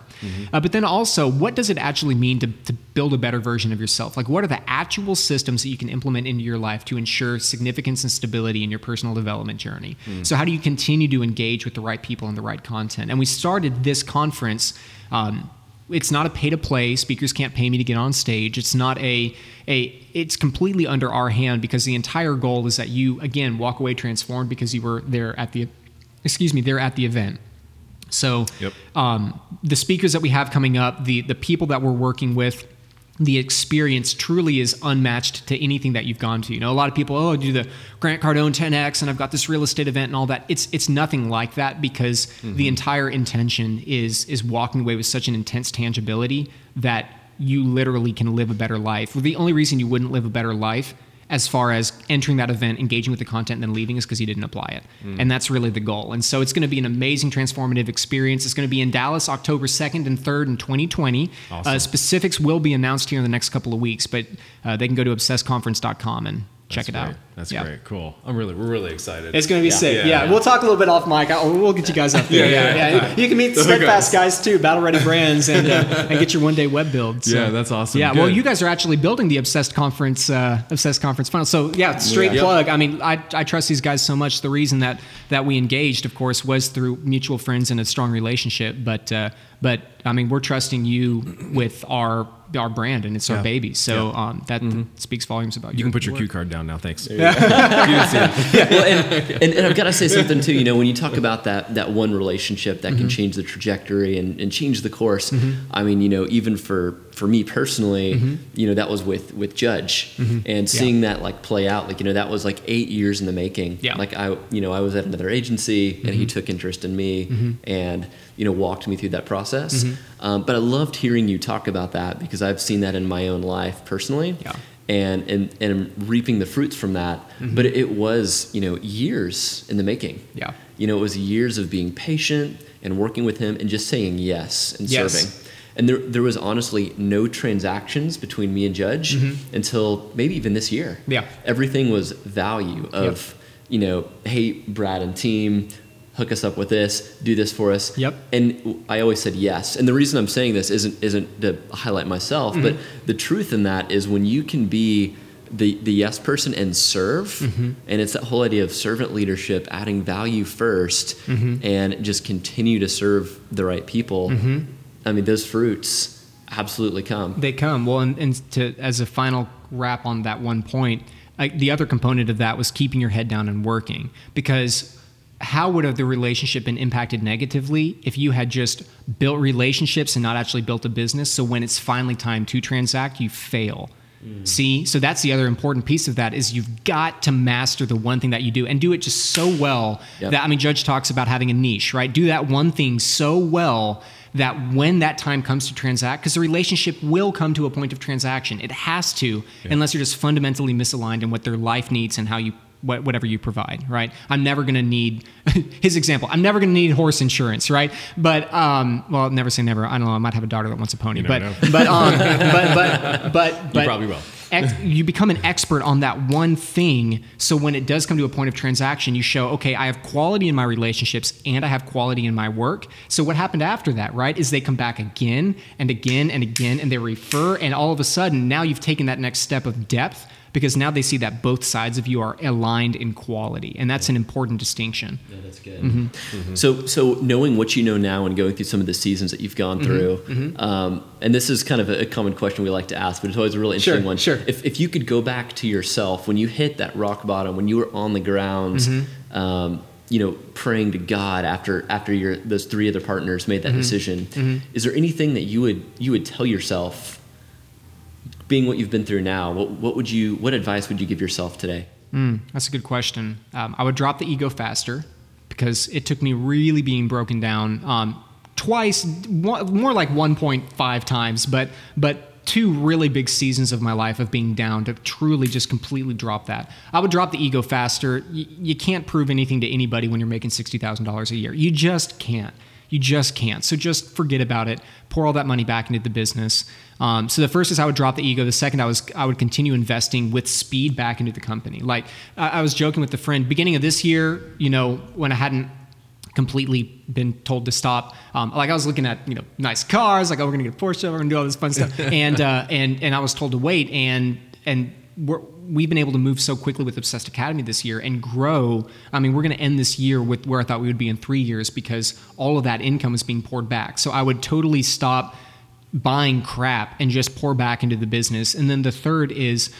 S2: Uh, but then also, what does it actually mean to, to build a better version of yourself? Like, what are the actual systems that you can implement into your life to ensure significance and stability in your personal development journey? So, how do you continue to engage with the right people and the right content? And we started this conference. Um, it's not a pay to play speakers can't pay me to get on stage it's not a a it's completely under our hand because the entire goal is that you again walk away transformed because you were there at the excuse me there at the event so
S1: Yep.
S2: um, the speakers that we have coming up the the people that we're working with the experience truly is unmatched to anything that you've gone to. You know, a lot of people, oh, I do the Grant Cardone 10X and I've got this real estate event and all that. It's it's nothing like that because the entire intention is is walking away with such an intense tangibility that you literally can live a better life. The only reason you wouldn't live a better life as far as entering that event, engaging with the content, and then leaving is because he didn't apply it. And that's really the goal. And so it's going to be an amazing transformative experience. It's going to be in Dallas October 2nd and 3rd in 2020.
S1: Awesome.
S2: Uh, specifics will be announced here in the next couple of weeks, but uh, they can go to obsessedconference.com and check it
S1: great.
S2: out.
S1: That's
S2: Yeah.
S1: great. Cool. I'm really, we're really excited.
S2: It's going to be
S3: Yeah.
S2: sick.
S1: Yeah,
S2: Yeah,
S1: yeah.
S2: we'll talk a little bit off mic. I'll, we'll get you guys up there.
S1: Yeah,
S2: yeah,
S1: yeah,
S2: yeah. You can meet the. Steadfast guys too, Battle Ready Brands, and, uh, and get your one day web build. So-
S1: Yeah, that's awesome.
S2: Yeah, well, you guys are actually building the Obsessed Conference, uh, Obsessed Conference funnel. So yeah, straight
S1: Yeah.
S2: plug. I mean, I, I trust these guys so much. The reason that that we engaged, of course, was through mutual friends and a strong relationship. But uh, but I mean, we're trusting you with our our brand, and it's our baby. So
S1: Yeah. Mm-hmm.
S2: um, that speaks volumes about
S1: You You can put your
S2: work.
S1: cue card down now. Thanks. You didn't see that.
S3: well, and, and, and I've got to say something too. You know, when you talk about that that one relationship that
S2: Mm-hmm.
S3: can change the trajectory and, and change the course, I mean, you know, even for for me personally,
S2: Mm-hmm.
S3: you know, that was with with Judge, and seeing that like play out, like you know, that was like eight years in the making.
S2: Yeah. Mm-hmm.
S3: Like I, you know, I was at another agency, and he took interest in me, and you know, walked me through that process.
S2: Mm-hmm.
S3: Um, but I loved hearing you talk about that because I've seen that in my own life personally
S2: Yeah.
S3: And and and reaping the fruits from that.
S2: Mm-hmm.
S3: But it was you know years in the making.
S2: Yeah.
S3: You know, it was years of being patient and working with him and just saying yes and
S2: Yes.
S3: serving. And there, there was honestly no transactions between me and Judge until maybe even this year.
S2: Mm-hmm. Yeah.
S3: Everything was value of, you know, hey, Brad and team, hook us up with this, do this for us.
S2: Yep.
S3: And I always said yes. And the reason I'm saying this isn't isn't to highlight myself,
S2: Mm-hmm.
S3: but the truth in that is when you can be the the yes person and serve,
S2: Mm-hmm.
S3: and it's that whole idea of servant leadership, adding value 1st
S2: Mm-hmm.
S3: and just continue to serve the right people.
S2: Mm-hmm.
S3: I mean, those fruits absolutely come.
S2: They come well, and, and to as a final wrap on that one point, like the other component of that was keeping your head down and working because. How would have the relationship been impacted negatively if you had just built relationships and not actually built a business? So when it's finally time to transact, you fail. Mm. See, so that's the other important piece of that is you've got to master the one thing that you do and do it just so well
S3: Yep.
S2: that I mean, Judge talks about having a niche, right? Do that one thing so well that when that time comes to transact, because the relationship will come to a point of transaction. It has to, unless you're just fundamentally misaligned in what their life needs and how you whatever you provide, right? I'm never going to need his example. I'm never going to need horse insurance, right? But um, well, never say never. I don't know. I might have a daughter that wants a pony,
S1: You
S2: but, but um, but but but but
S1: probably will.
S2: ex- you become an expert on that one thing. So when it does come to a point of transaction, you show, okay, I have quality in my relationships and I have quality in my work. So what happened after that, right, is they come back again and again and again and they refer. And all of a sudden, now you've taken that next step of depth because now they see that both sides of you are aligned in quality. And that's an important distinction.
S3: Yeah, that's good.
S2: Mm-hmm.
S3: So, so knowing what you know now and going through some of the seasons that you've gone
S2: Mm-hmm.
S3: through, Um, and this is kind of a, a common question we like to ask, but it's always a really
S2: Sure,
S3: interesting one.
S2: sure.
S3: If, if you could go back to yourself when you hit that rock bottom, when you were on the ground,
S2: Mm-hmm.
S3: um, you know, praying to God after after your those three other partners made that
S2: Mm-hmm.
S3: decision, is there anything that you would you would tell yourself, being what you've been through now? What, what would you what advice would you give yourself today?
S2: Mm, that's a good question. Um, I would drop the ego faster because it took me really being broken down um, twice, one, more like 1.5 times, but but two really big seasons of my life of being down to truly just completely drop that. I would drop the ego faster. Y- you can't prove anything to anybody when you're making sixty thousand dollars a year. You just can't. You just can't. So just forget about it. Pour all that money back into the business. Um, so the first is I would drop the ego. The second, I was I would continue investing with speed back into the company. Like I, I was joking with a friend beginning of this year. You know when I hadn't completely been told to stop. Um, like I was looking at you know nice cars, like oh we're gonna get a Porsche, we're gonna do all this fun stuff, and uh, and and I was told to wait, and and we're, we've been able to move so quickly with Obsessed Academy this year and grow. I mean, we're going to end this year with where I thought we would be in three years because all of that income is being poured back. So I would totally stop buying crap and just pour back into the business. And then the third is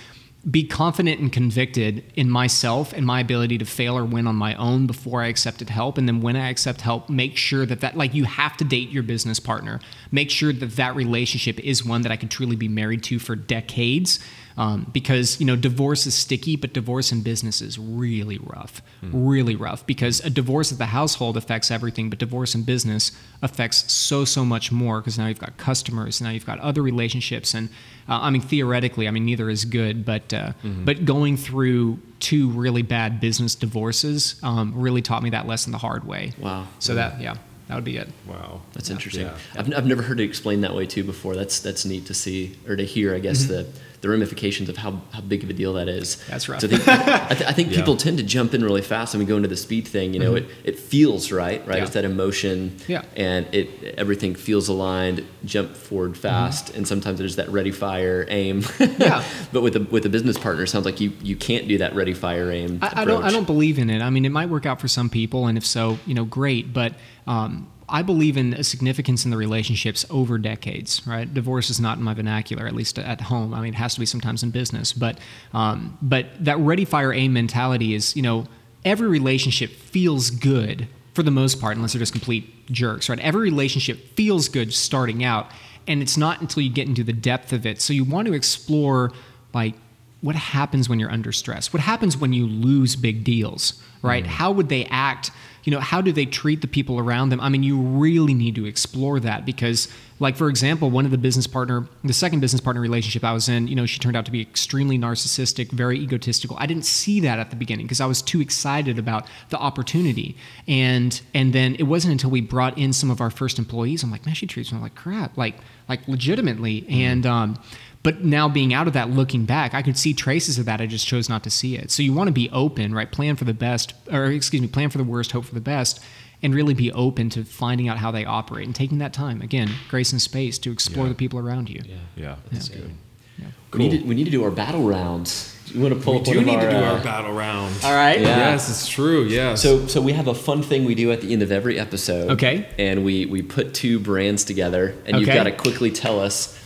S2: be confident and convicted in myself and my ability to fail or win on my own before I accepted help. And then when I accept help, make sure that that, like, you have to date your business partner. Make sure that that relationship is one that I could truly be married to for decades. Um, because you know divorce is sticky, but divorce in business is really rough, mm. really rough. Because a divorce at the household affects everything, but divorce in business affects so so much more. Because now you've got customers, now you've got other relationships, and uh, I mean theoretically, I mean neither is good, but uh, mm-hmm. but going through two really bad business divorces um, really taught me that lesson the hard way.
S3: Wow.
S2: So mm. that yeah. That would be it.
S1: Wow,
S3: that's yeah. interesting. Yeah. I've, I've never heard it explained that way too before. That's that's neat to see or to hear. I guess mm-hmm. the the ramifications of how, how big of a deal that is.
S2: That's right.
S3: So I think, I, th- I think yeah. people tend to jump in really fast when we go into the speed thing. You know, mm-hmm. it, it feels right, right? Yeah. It's that emotion,
S2: yeah.
S3: and it everything feels aligned. Jump forward fast, mm-hmm. and sometimes there's that ready, fire, aim.
S2: yeah.
S3: but with a with a business partner, it sounds like you you can't do that ready, fire, aim.
S2: I, I don't I don't believe in it. I mean, it might work out for some people, and if so, you know, great. But um, I believe in a significance in the relationships over decades, right? Divorce is not in my vernacular, at least at home. I mean, it has to be sometimes in business, but um, but that ready, fire, aim mentality is, you know, every relationship feels good for the most part, unless they're just complete jerks, right? Every relationship feels good starting out, and it's not until you get into the depth of it. So you want to explore, like, what happens when you're under stress? What happens when you lose big deals, right? Mm. How would they act? You know, how do they treat the people around them? I mean, you really need to explore that because, like, for example, one of the business partner, the second business partner relationship I was in, you know, she turned out to be extremely narcissistic, very egotistical. I didn't see that at the beginning because I was too excited about the opportunity. And and then it wasn't until we brought in some of our first employees, I'm like, man, she treats me like crap, like like legitimately. Mm-hmm. And um, but now being out of that, looking back, I could see traces of that. I just chose not to see it. So you want to be open, right? Plan for the best, or excuse me, plan for the worst, hope for the best, and really be open to finding out how they operate and taking that time. Again, grace and space to explore
S1: yeah.
S2: the people around you.
S1: Yeah, yeah, that's yeah. good.
S3: Yeah. Cool. We, need to, we need to do our battle rounds. You want to pull
S1: we
S3: up
S1: do need
S3: our,
S1: to do
S3: uh,
S1: our battle round.
S2: All right.
S1: Yeah. Yes, it's true. Yes.
S3: So so we have a fun thing we do at the end of every episode.
S2: Okay.
S3: And we we put two brands together, and
S2: okay.
S3: you've got to quickly tell us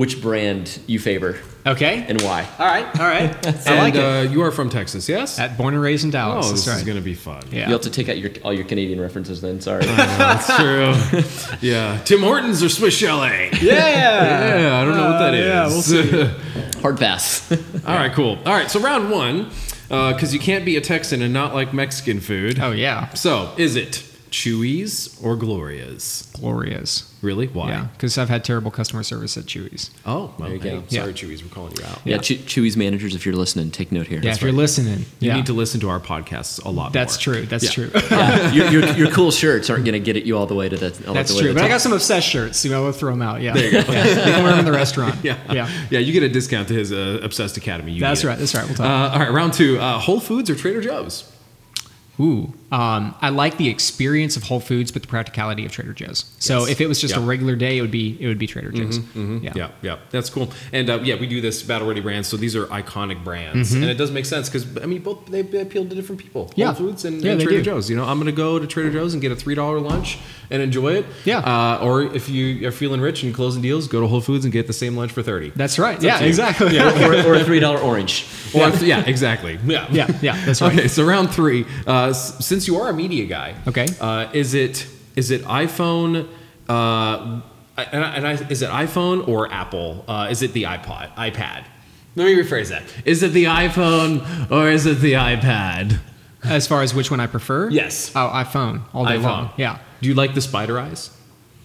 S3: which brand you favor.
S2: Okay.
S3: And why?
S2: All right. All right.
S1: I like it. Uh, you are from Texas, yes?
S2: At born and raised in Dallas.
S1: Oh,
S2: this
S1: right. is going to be fun.
S2: Yeah.
S3: You have to take out your all your Canadian references then. Sorry.
S1: Know, that's true. yeah. Tim Hortons or Swiss Chalet?
S2: Yeah.
S1: yeah. I don't know what that uh,
S3: is.
S1: Yeah, we'll see.
S3: Hard pass.
S1: all right. Cool. All right. So round one, because uh, you can't be a Texan and not like Mexican food.
S2: Oh yeah.
S1: So is it Chuy's or Gloria's?
S2: Gloria's.
S1: Really? Why?
S2: Yeah, because I've had terrible customer service at Chuy's.
S1: Oh, well, there you
S3: hey,
S1: go. Sorry, yeah. Chuy's, we're calling you out.
S3: Yeah, yeah. Chuy's managers, if you're listening, take note here.
S2: Yeah, That's if right. you're listening,
S1: you
S2: yeah.
S1: need to listen to our podcasts a lot.
S2: That's
S1: more.
S2: true. That's
S1: yeah.
S2: true.
S3: yeah, your, your, your, cool shirts aren't going to get it you all the way to the.
S2: That's
S3: the
S2: true. But I got some obsessed shirts. You know, we'll throw them out. Yeah,
S1: there you go.
S2: yeah. You can wear them in the restaurant.
S1: Yeah,
S2: yeah,
S1: yeah. You get a discount to his uh, Obsessed Academy. You
S2: that's right. That's right. We'll talk.
S1: Uh, all right, round two: uh, Whole Foods or Trader Joe's?
S2: Ooh, um, I like the experience of Whole Foods, but the practicality of Trader Joe's. So yes. if it was just a regular day, it would be it would be Trader Joe's.
S1: Mm-hmm, mm-hmm. Yeah. yeah, yeah, that's cool. And uh, yeah, we do this battle ready brands. So these are iconic brands, mm-hmm. and it does make sense because I mean both they appeal to different people.
S2: Yeah.
S1: Whole Foods and,
S2: yeah,
S1: and Trader Joe's. You know, I'm going to go to Trader Joe's and get a three dollar lunch and enjoy it.
S2: Yeah.
S1: Uh, or if you are feeling rich and closing deals, go to Whole Foods and get the same lunch for thirty.
S2: That's right. It's yeah, exactly.
S3: Yeah. or, or, a three dollar orange.
S1: Or yeah. yeah, exactly. Yeah,
S2: yeah, yeah. That's right.
S1: Okay, so round three. Uh, since you are a media guy,
S2: okay,
S1: uh, is it is it iPhone? Uh, and, I, and I, is it iPhone or Apple? Uh, is it the iPod, iPad? Let me rephrase that. Is it the iPhone or is it the iPad?
S2: As far as which one I prefer?
S1: Yes.
S2: Oh, iPhone all day
S1: iPhone.
S2: long. Yeah.
S1: Do you like the spider eyes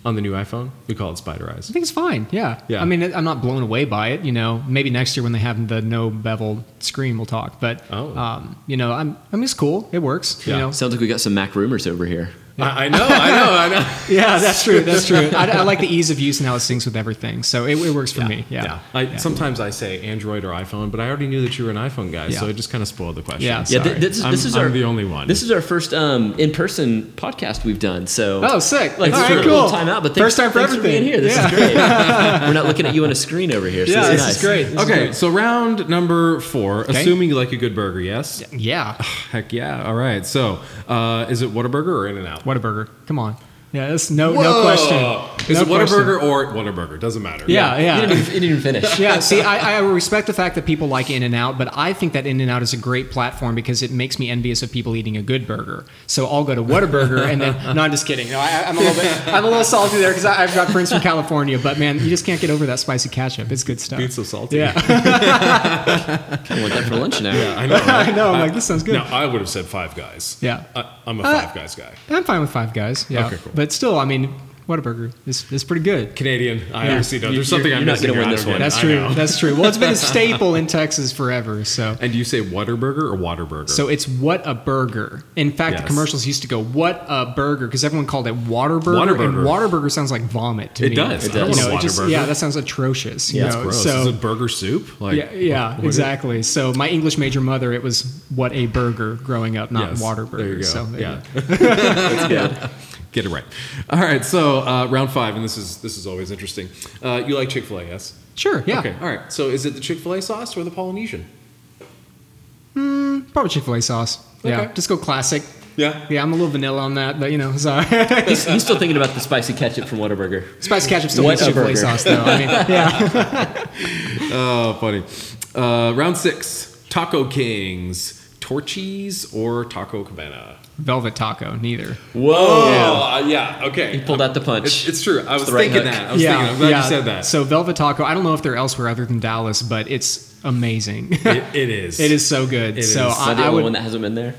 S1: on the new iPhone? We call it spider eyes.
S2: I think it's fine. Yeah.
S1: Yeah.
S2: I mean, I'm not blown away by it. You know, maybe next year when they have the no bevel screen, we'll talk. But,
S1: oh.
S2: um, you know, I'm, I mean, it's cool. It works.
S1: Yeah.
S2: You know?
S3: Sounds like we got some Mac rumors over here.
S1: I, I know, I know, I know.
S2: Yeah, that's true. That's true. I, I like the ease of use and how it syncs with everything. So it, it works for me. Yeah.
S1: I, Sometimes I say Android or iPhone, but I already knew that you were an iPhone guy, so
S2: Yeah.
S1: it just kind of spoiled the question.
S2: Yeah,
S3: Yeah, th- this, is-
S1: I'm,
S3: this is
S1: I'm
S3: our
S1: the only one.
S3: This is our first um, in-person podcast we've done. So
S2: Oh, sick.
S3: Like
S2: All
S3: it's
S2: right,
S3: a
S2: cool.
S3: little time out, but thanks,
S2: First time for
S3: thanks
S2: everything.
S3: being here. This
S2: Yeah.
S3: is great. We're not looking at you on a screen over here. So
S2: Yeah,
S3: this
S2: this
S3: is nice.
S2: is great. This is
S1: okay,
S2: great.
S1: so round number four, assuming you like a good burger, yes?
S2: Yeah.
S1: Heck yeah. All right. So, uh, is it Whataburger or In and Out?
S2: Whataburger. Come on. Yeah, that's no no question.
S1: Is
S2: No
S1: it
S2: question.
S1: Whataburger or Whataburger? Doesn't matter.
S2: Yeah, yeah.
S3: You didn't, even, you didn't even finish.
S2: yeah, see, I, I respect the fact that people like In and Out, but I think that In and Out is a great platform because it makes me envious of people eating a good burger. So I'll go to Whataburger and then. No, I'm just kidding. No, I, I'm a little bit. I'm a little salty there because I've got friends from California, but man, you just can't get over that spicy ketchup. It's good stuff.
S1: Being so salty.
S2: Yeah,
S3: I want that for lunch now.
S1: Yeah, I know.
S2: I know. I'm like, this sounds good.
S1: Now, I would have said Five Guys.
S2: Yeah.
S1: I, I'm a
S2: Uh,
S1: Five Guys guy.
S2: I'm fine with Five Guys. Yeah,
S1: Okay, cool.
S2: but still, I mean, Whataburger is is pretty good.
S1: Canadian. I
S2: Yeah.
S1: obviously don't.
S3: You-
S1: There's something
S3: you're-
S1: I'm
S3: you're not gonna win this one.
S2: That's true. That's true. Well, it's been a staple in Texas forever. So.
S1: And do you say Whataburger or Waterburger?
S2: So it's what a burger. In fact,
S1: Yes.
S2: the commercials used to go "What a burger" because everyone called it Waterburger,
S1: Whataburger.
S2: and Waterburger sounds like vomit to
S1: It
S2: me.
S1: does.
S3: It does.
S2: You know, it just, yeah, that sounds atrocious. you
S3: Yeah, it's
S2: know?
S1: gross.
S2: So
S1: is it burger soup? Like,
S2: yeah, yeah,
S1: what-
S2: exactly. So my English major mother, it was what a burger growing up, not
S1: Yes,
S2: Waterburger.
S1: There you go.
S2: So there
S1: yeah.
S2: you go.
S3: That's good.
S1: Get it right. All right. So uh, round five, and this is this is always interesting. Uh, you like Chick Fil A, yes?
S2: Sure, yeah,
S1: Okay. All right. So is it the Chick Fil A sauce or the Polynesian?
S2: probably Chick Fil A sauce. Yeah, just go classic.
S1: Yeah.
S2: Yeah, I'm a little vanilla on that, but you know, sorry.
S3: He's, he's still thinking about the spicy ketchup from Whataburger.
S2: Spicy ketchup still
S3: What
S2: Chick Fil A sauce, though. I mean, yeah.
S1: Oh, funny. Uh, round six, Taco Kings, Torchy's or Taco Cabana?
S2: Velvet taco, neither.
S1: Whoa.
S3: Yeah.
S1: Uh, yeah. Okay.
S3: He pulled out the punch.
S1: It's, it's true. I was
S3: the right
S1: thinking
S3: hook.
S1: that. I was thinking. I'm glad you said that.
S2: So Velvet Taco, I don't know if they're elsewhere other than Dallas, but it's amazing.
S1: it, it is.
S2: it is so good.
S1: It
S2: so
S1: is.
S3: Is that the
S2: I, I
S3: only
S2: would.
S3: one that hasn't been there?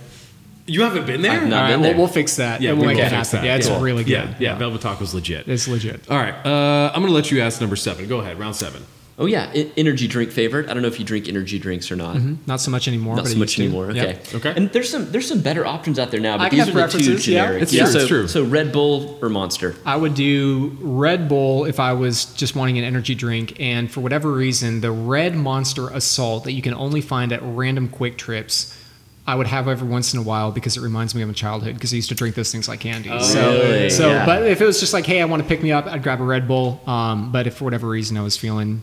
S1: You haven't been there?
S3: I've not
S2: all right,
S3: been
S2: we'll, we'll fix that.
S1: Yeah,
S2: we'll
S1: we
S2: make
S1: will
S2: that
S1: fix
S2: happen.
S1: that.
S2: Yeah, it's
S1: Cool.
S2: really good.
S1: Yeah, yeah. Velvet Taco's legit.
S2: It's legit.
S1: All right. Uh, I'm going to let you ask number seven. Go ahead. Round seven.
S3: Oh yeah, e- energy drink favorite. I don't know if you drink energy drinks or not.
S2: Not so much anymore.
S3: Not
S2: but
S3: so much
S2: used to.
S3: anymore. Okay.
S2: Yep.
S1: Okay.
S3: And there's some there's some better options out there now,
S2: I
S3: but
S2: can
S3: these
S2: have
S3: are the two
S2: preferences, yeah.
S3: generic.
S1: It's true,
S3: so,
S1: it's true.
S3: So Red Bull or Monster.
S2: I would do Red Bull if I was just wanting an energy drink, and for whatever reason, the Red Monster Assault that you can only find at random QuikTrips. I would have every once in a while because it reminds me of my childhood because I used to drink those things like candy. so,
S3: really?
S2: so,
S3: Yeah.
S2: but if it was just like, hey, I want to pick me up, I'd grab a Red Bull. Um, but if for whatever reason I was feeling,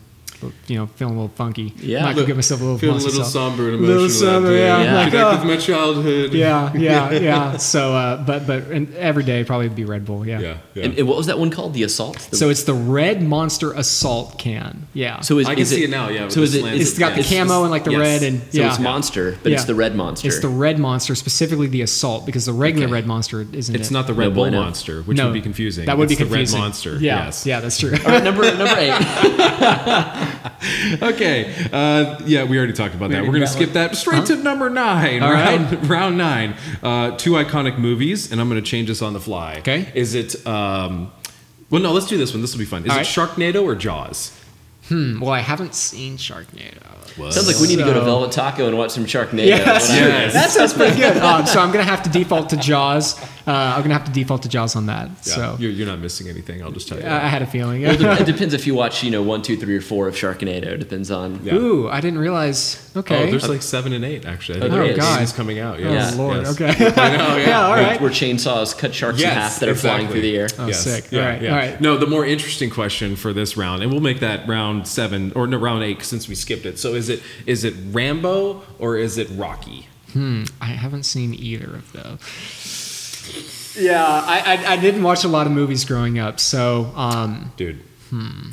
S2: you know, feeling a little funky,
S3: Yeah.
S2: I might go give myself a little,
S1: Feeling a little
S2: Assault.
S1: somber and
S2: Little
S1: emotional. that
S2: somber,
S1: day.
S2: yeah.
S3: Yeah.
S2: Like,
S1: Connect
S2: oh.
S1: with my childhood.
S2: yeah, yeah, yeah. So, uh, but but and every day probably would be Red Bull. Yeah.
S1: Yeah. yeah.
S3: And, and what was that one called? The Assault. The-
S2: So it's the Red Monster Assault can. Yeah.
S3: so is,
S1: I can
S3: is
S1: see it now, yeah,
S3: So is it?
S2: It's got the
S1: It's-
S2: camo and like the
S1: yes.
S2: red and
S3: so
S2: yeah.
S3: it's Monster, but it's the Red Monster.
S2: It's the Red Monster, specifically the Assault, because the regular
S3: Okay.
S2: Red Monster isn't.
S1: It's
S2: it?
S1: not the Red
S3: No
S1: Bull
S3: bueno.
S1: monster, which
S2: No,
S1: would be confusing.
S2: That would
S1: it's
S2: be
S1: the
S2: confusing.
S1: Red Monster.
S2: Yeah.
S1: Yes.
S2: Yeah, that's true.
S3: All right, number number eight.
S1: Okay. Uh, yeah, we already talked about that. We're going to skip that straight to number nine.
S2: All
S1: round, round nine. Uh, two iconic movies, and I'm going to change this on the fly.
S2: Okay.
S1: Is it? Um, well, no. Let's do this one. This will be fun. Is
S2: All
S1: it
S2: right.
S1: Sharknado or Jaws?
S2: Hmm, well, I haven't seen Sharknado.
S3: Sounds like we need to go to Velvet Taco and watch some Sharknado.
S2: Yeah, that's
S3: When I-
S2: true.
S1: Yes.
S2: That sounds pretty good. Um, so I'm gonna have to default to Jaws. Uh, I'm gonna have to default to Jaws on that.
S1: Yeah,
S2: So
S1: you're, you're not missing anything. I'll just tell you.
S2: I I had a feeling.
S3: Well, it it depends if you watch, you know, one, two, three, or four of Sharknado. It depends on.
S1: Yeah.
S2: Ooh, I didn't realize. Okay.
S1: Oh, there's like seven and eight actually. I think
S3: Oh,
S1: there
S3: there
S1: is.
S3: is.
S1: It's coming out.
S2: oh Lord.
S1: yes.
S2: Okay.
S1: I know. Yeah.
S2: yeah. All
S3: Where- Where chainsaws cut sharks in half that are flying through the air.
S2: Oh,
S1: yes.
S2: sick.
S1: Yeah,
S2: All right,
S1: yeah.
S2: all right.
S1: No, the more interesting question for this round, and we'll make that round seven or no round eight since we skipped it. So is it is it Rambo or is it Rocky?
S2: Hmm, I haven't seen either of those. Yeah, I, I I didn't watch a lot of movies growing up, so um,
S1: Dude,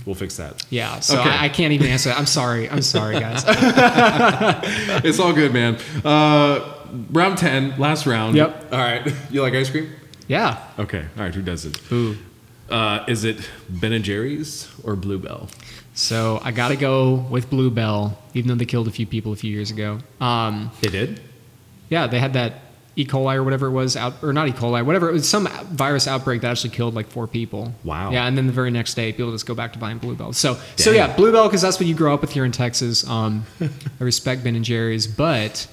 S1: we'll fix that.
S2: yeah, so
S1: Okay.
S2: I, I can't even answer. that. I'm sorry. I'm sorry, guys.
S1: It's all good, man. Uh, round ten, last round.
S2: Yep.
S1: All right. You like ice cream?
S2: yeah.
S1: Okay. All right. Who does it?
S2: Ooh.
S1: Uh, is it Ben and Jerry's or Blue Bell?
S2: So I got to go with Blue Bell, even though they killed a few people a few years ago. Um,
S1: They did.
S2: yeah, they had that E. coli or whatever it was out, or not E. coli, whatever it was, some virus outbreak that actually killed like four people.
S1: Wow.
S2: Yeah, and then the very next day, people just go back to buying Blue Bell. So,
S1: so
S2: yeah, Blue Bell because that's what you grow up with here in Texas. Um, I respect Ben and Jerry's, but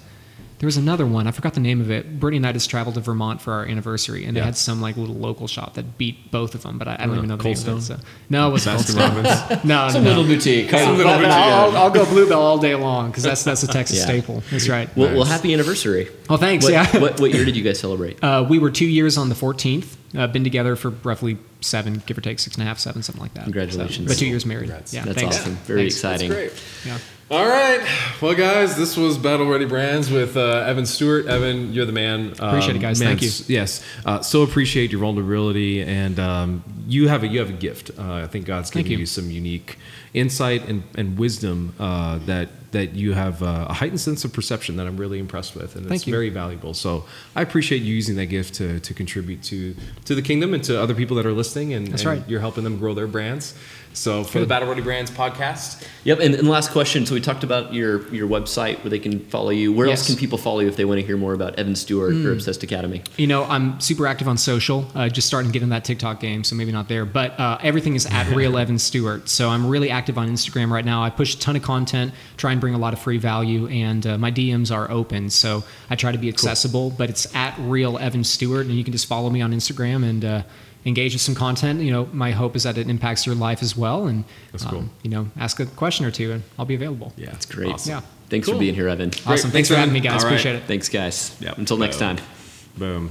S2: there was another one. I forgot the name of it. Brittany and I just traveled to Vermont for our anniversary, and they had some like little local shop that beat both of them. But I, I don't
S1: Uh,
S2: even know the
S1: Cold
S2: name of it.
S1: Stone?
S2: So. No, it was Cold
S1: Baskin
S2: Stone.
S1: Robbins.
S2: No,
S3: Some
S2: no.
S3: little boutique.
S2: But-
S1: little boutique,
S2: I'll. I'll go Blue Bell all day long because that's that's a Texas
S3: Yeah.
S2: staple. That's right.
S3: Well, well, happy anniversary.
S2: Well, thanks.
S3: What,
S2: yeah.
S3: what, what year did you guys celebrate?
S2: Uh, we were two years on the 14th. Uh, been together for roughly seven, give or take six and a half, seven, something like that.
S3: Congratulations.
S2: So, but two years married.
S1: Congrats.
S2: Yeah,
S3: That's
S2: thanks.
S3: awesome. Very
S2: Thanks.
S3: exciting.
S1: Great.
S2: Yeah.
S1: All right. Well, guys, this was Battle Ready Brands with uh, Evan Stewart. Evan, you're the man. Um,
S2: Appreciate it, guys. Man, Thank you.
S1: s- Yes. Uh, so appreciate your vulnerability, and um, you have a you have a gift. Uh, I think God's given you.
S2: you.
S1: some unique insight and, and wisdom uh, that that you have uh, a heightened sense of perception that I'm really impressed with, and
S2: Thank
S1: it's
S2: you.
S1: very valuable. So I appreciate you using that gift to, to contribute to to the kingdom and to other people that are listening, and,
S2: That's
S1: and
S2: right.
S1: you're helping them grow their brands. So for the Battle Ready Brands podcast,
S3: Yep. And, and last question. So we talked about your your website where they can follow you. Where else can people follow you if they want to hear more about Evan Stewart or Obsessed Academy?
S2: You know, I'm super active on social. Uh, just starting to get in that TikTok game, so maybe not there. But uh, everything is at Real Evan Stewart. So I'm really active on Instagram right now. I push a ton of content, try and bring a lot of free value, and uh, my DMs are open. So I try to be accessible. But it's at Real Evan Stewart, and you can just follow me on Instagram and. Engage with some content. You know, my hope is that it impacts your life as well, and
S1: That's cool.
S2: um, you know, ask a question or two, and I'll be available.
S1: yeah,
S3: That's great.
S1: Awesome.
S2: Yeah.
S3: Thanks
S1: Cool.
S3: for being here, Evan.
S2: Awesome.
S1: Great.
S2: Thanks,
S1: Thanks,
S2: for having me, guys.
S1: All right.
S2: Appreciate it.
S3: Thanks, guys.
S1: Yep.
S3: Until next
S1: Boom.
S3: time.
S1: Boom.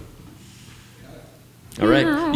S3: All right.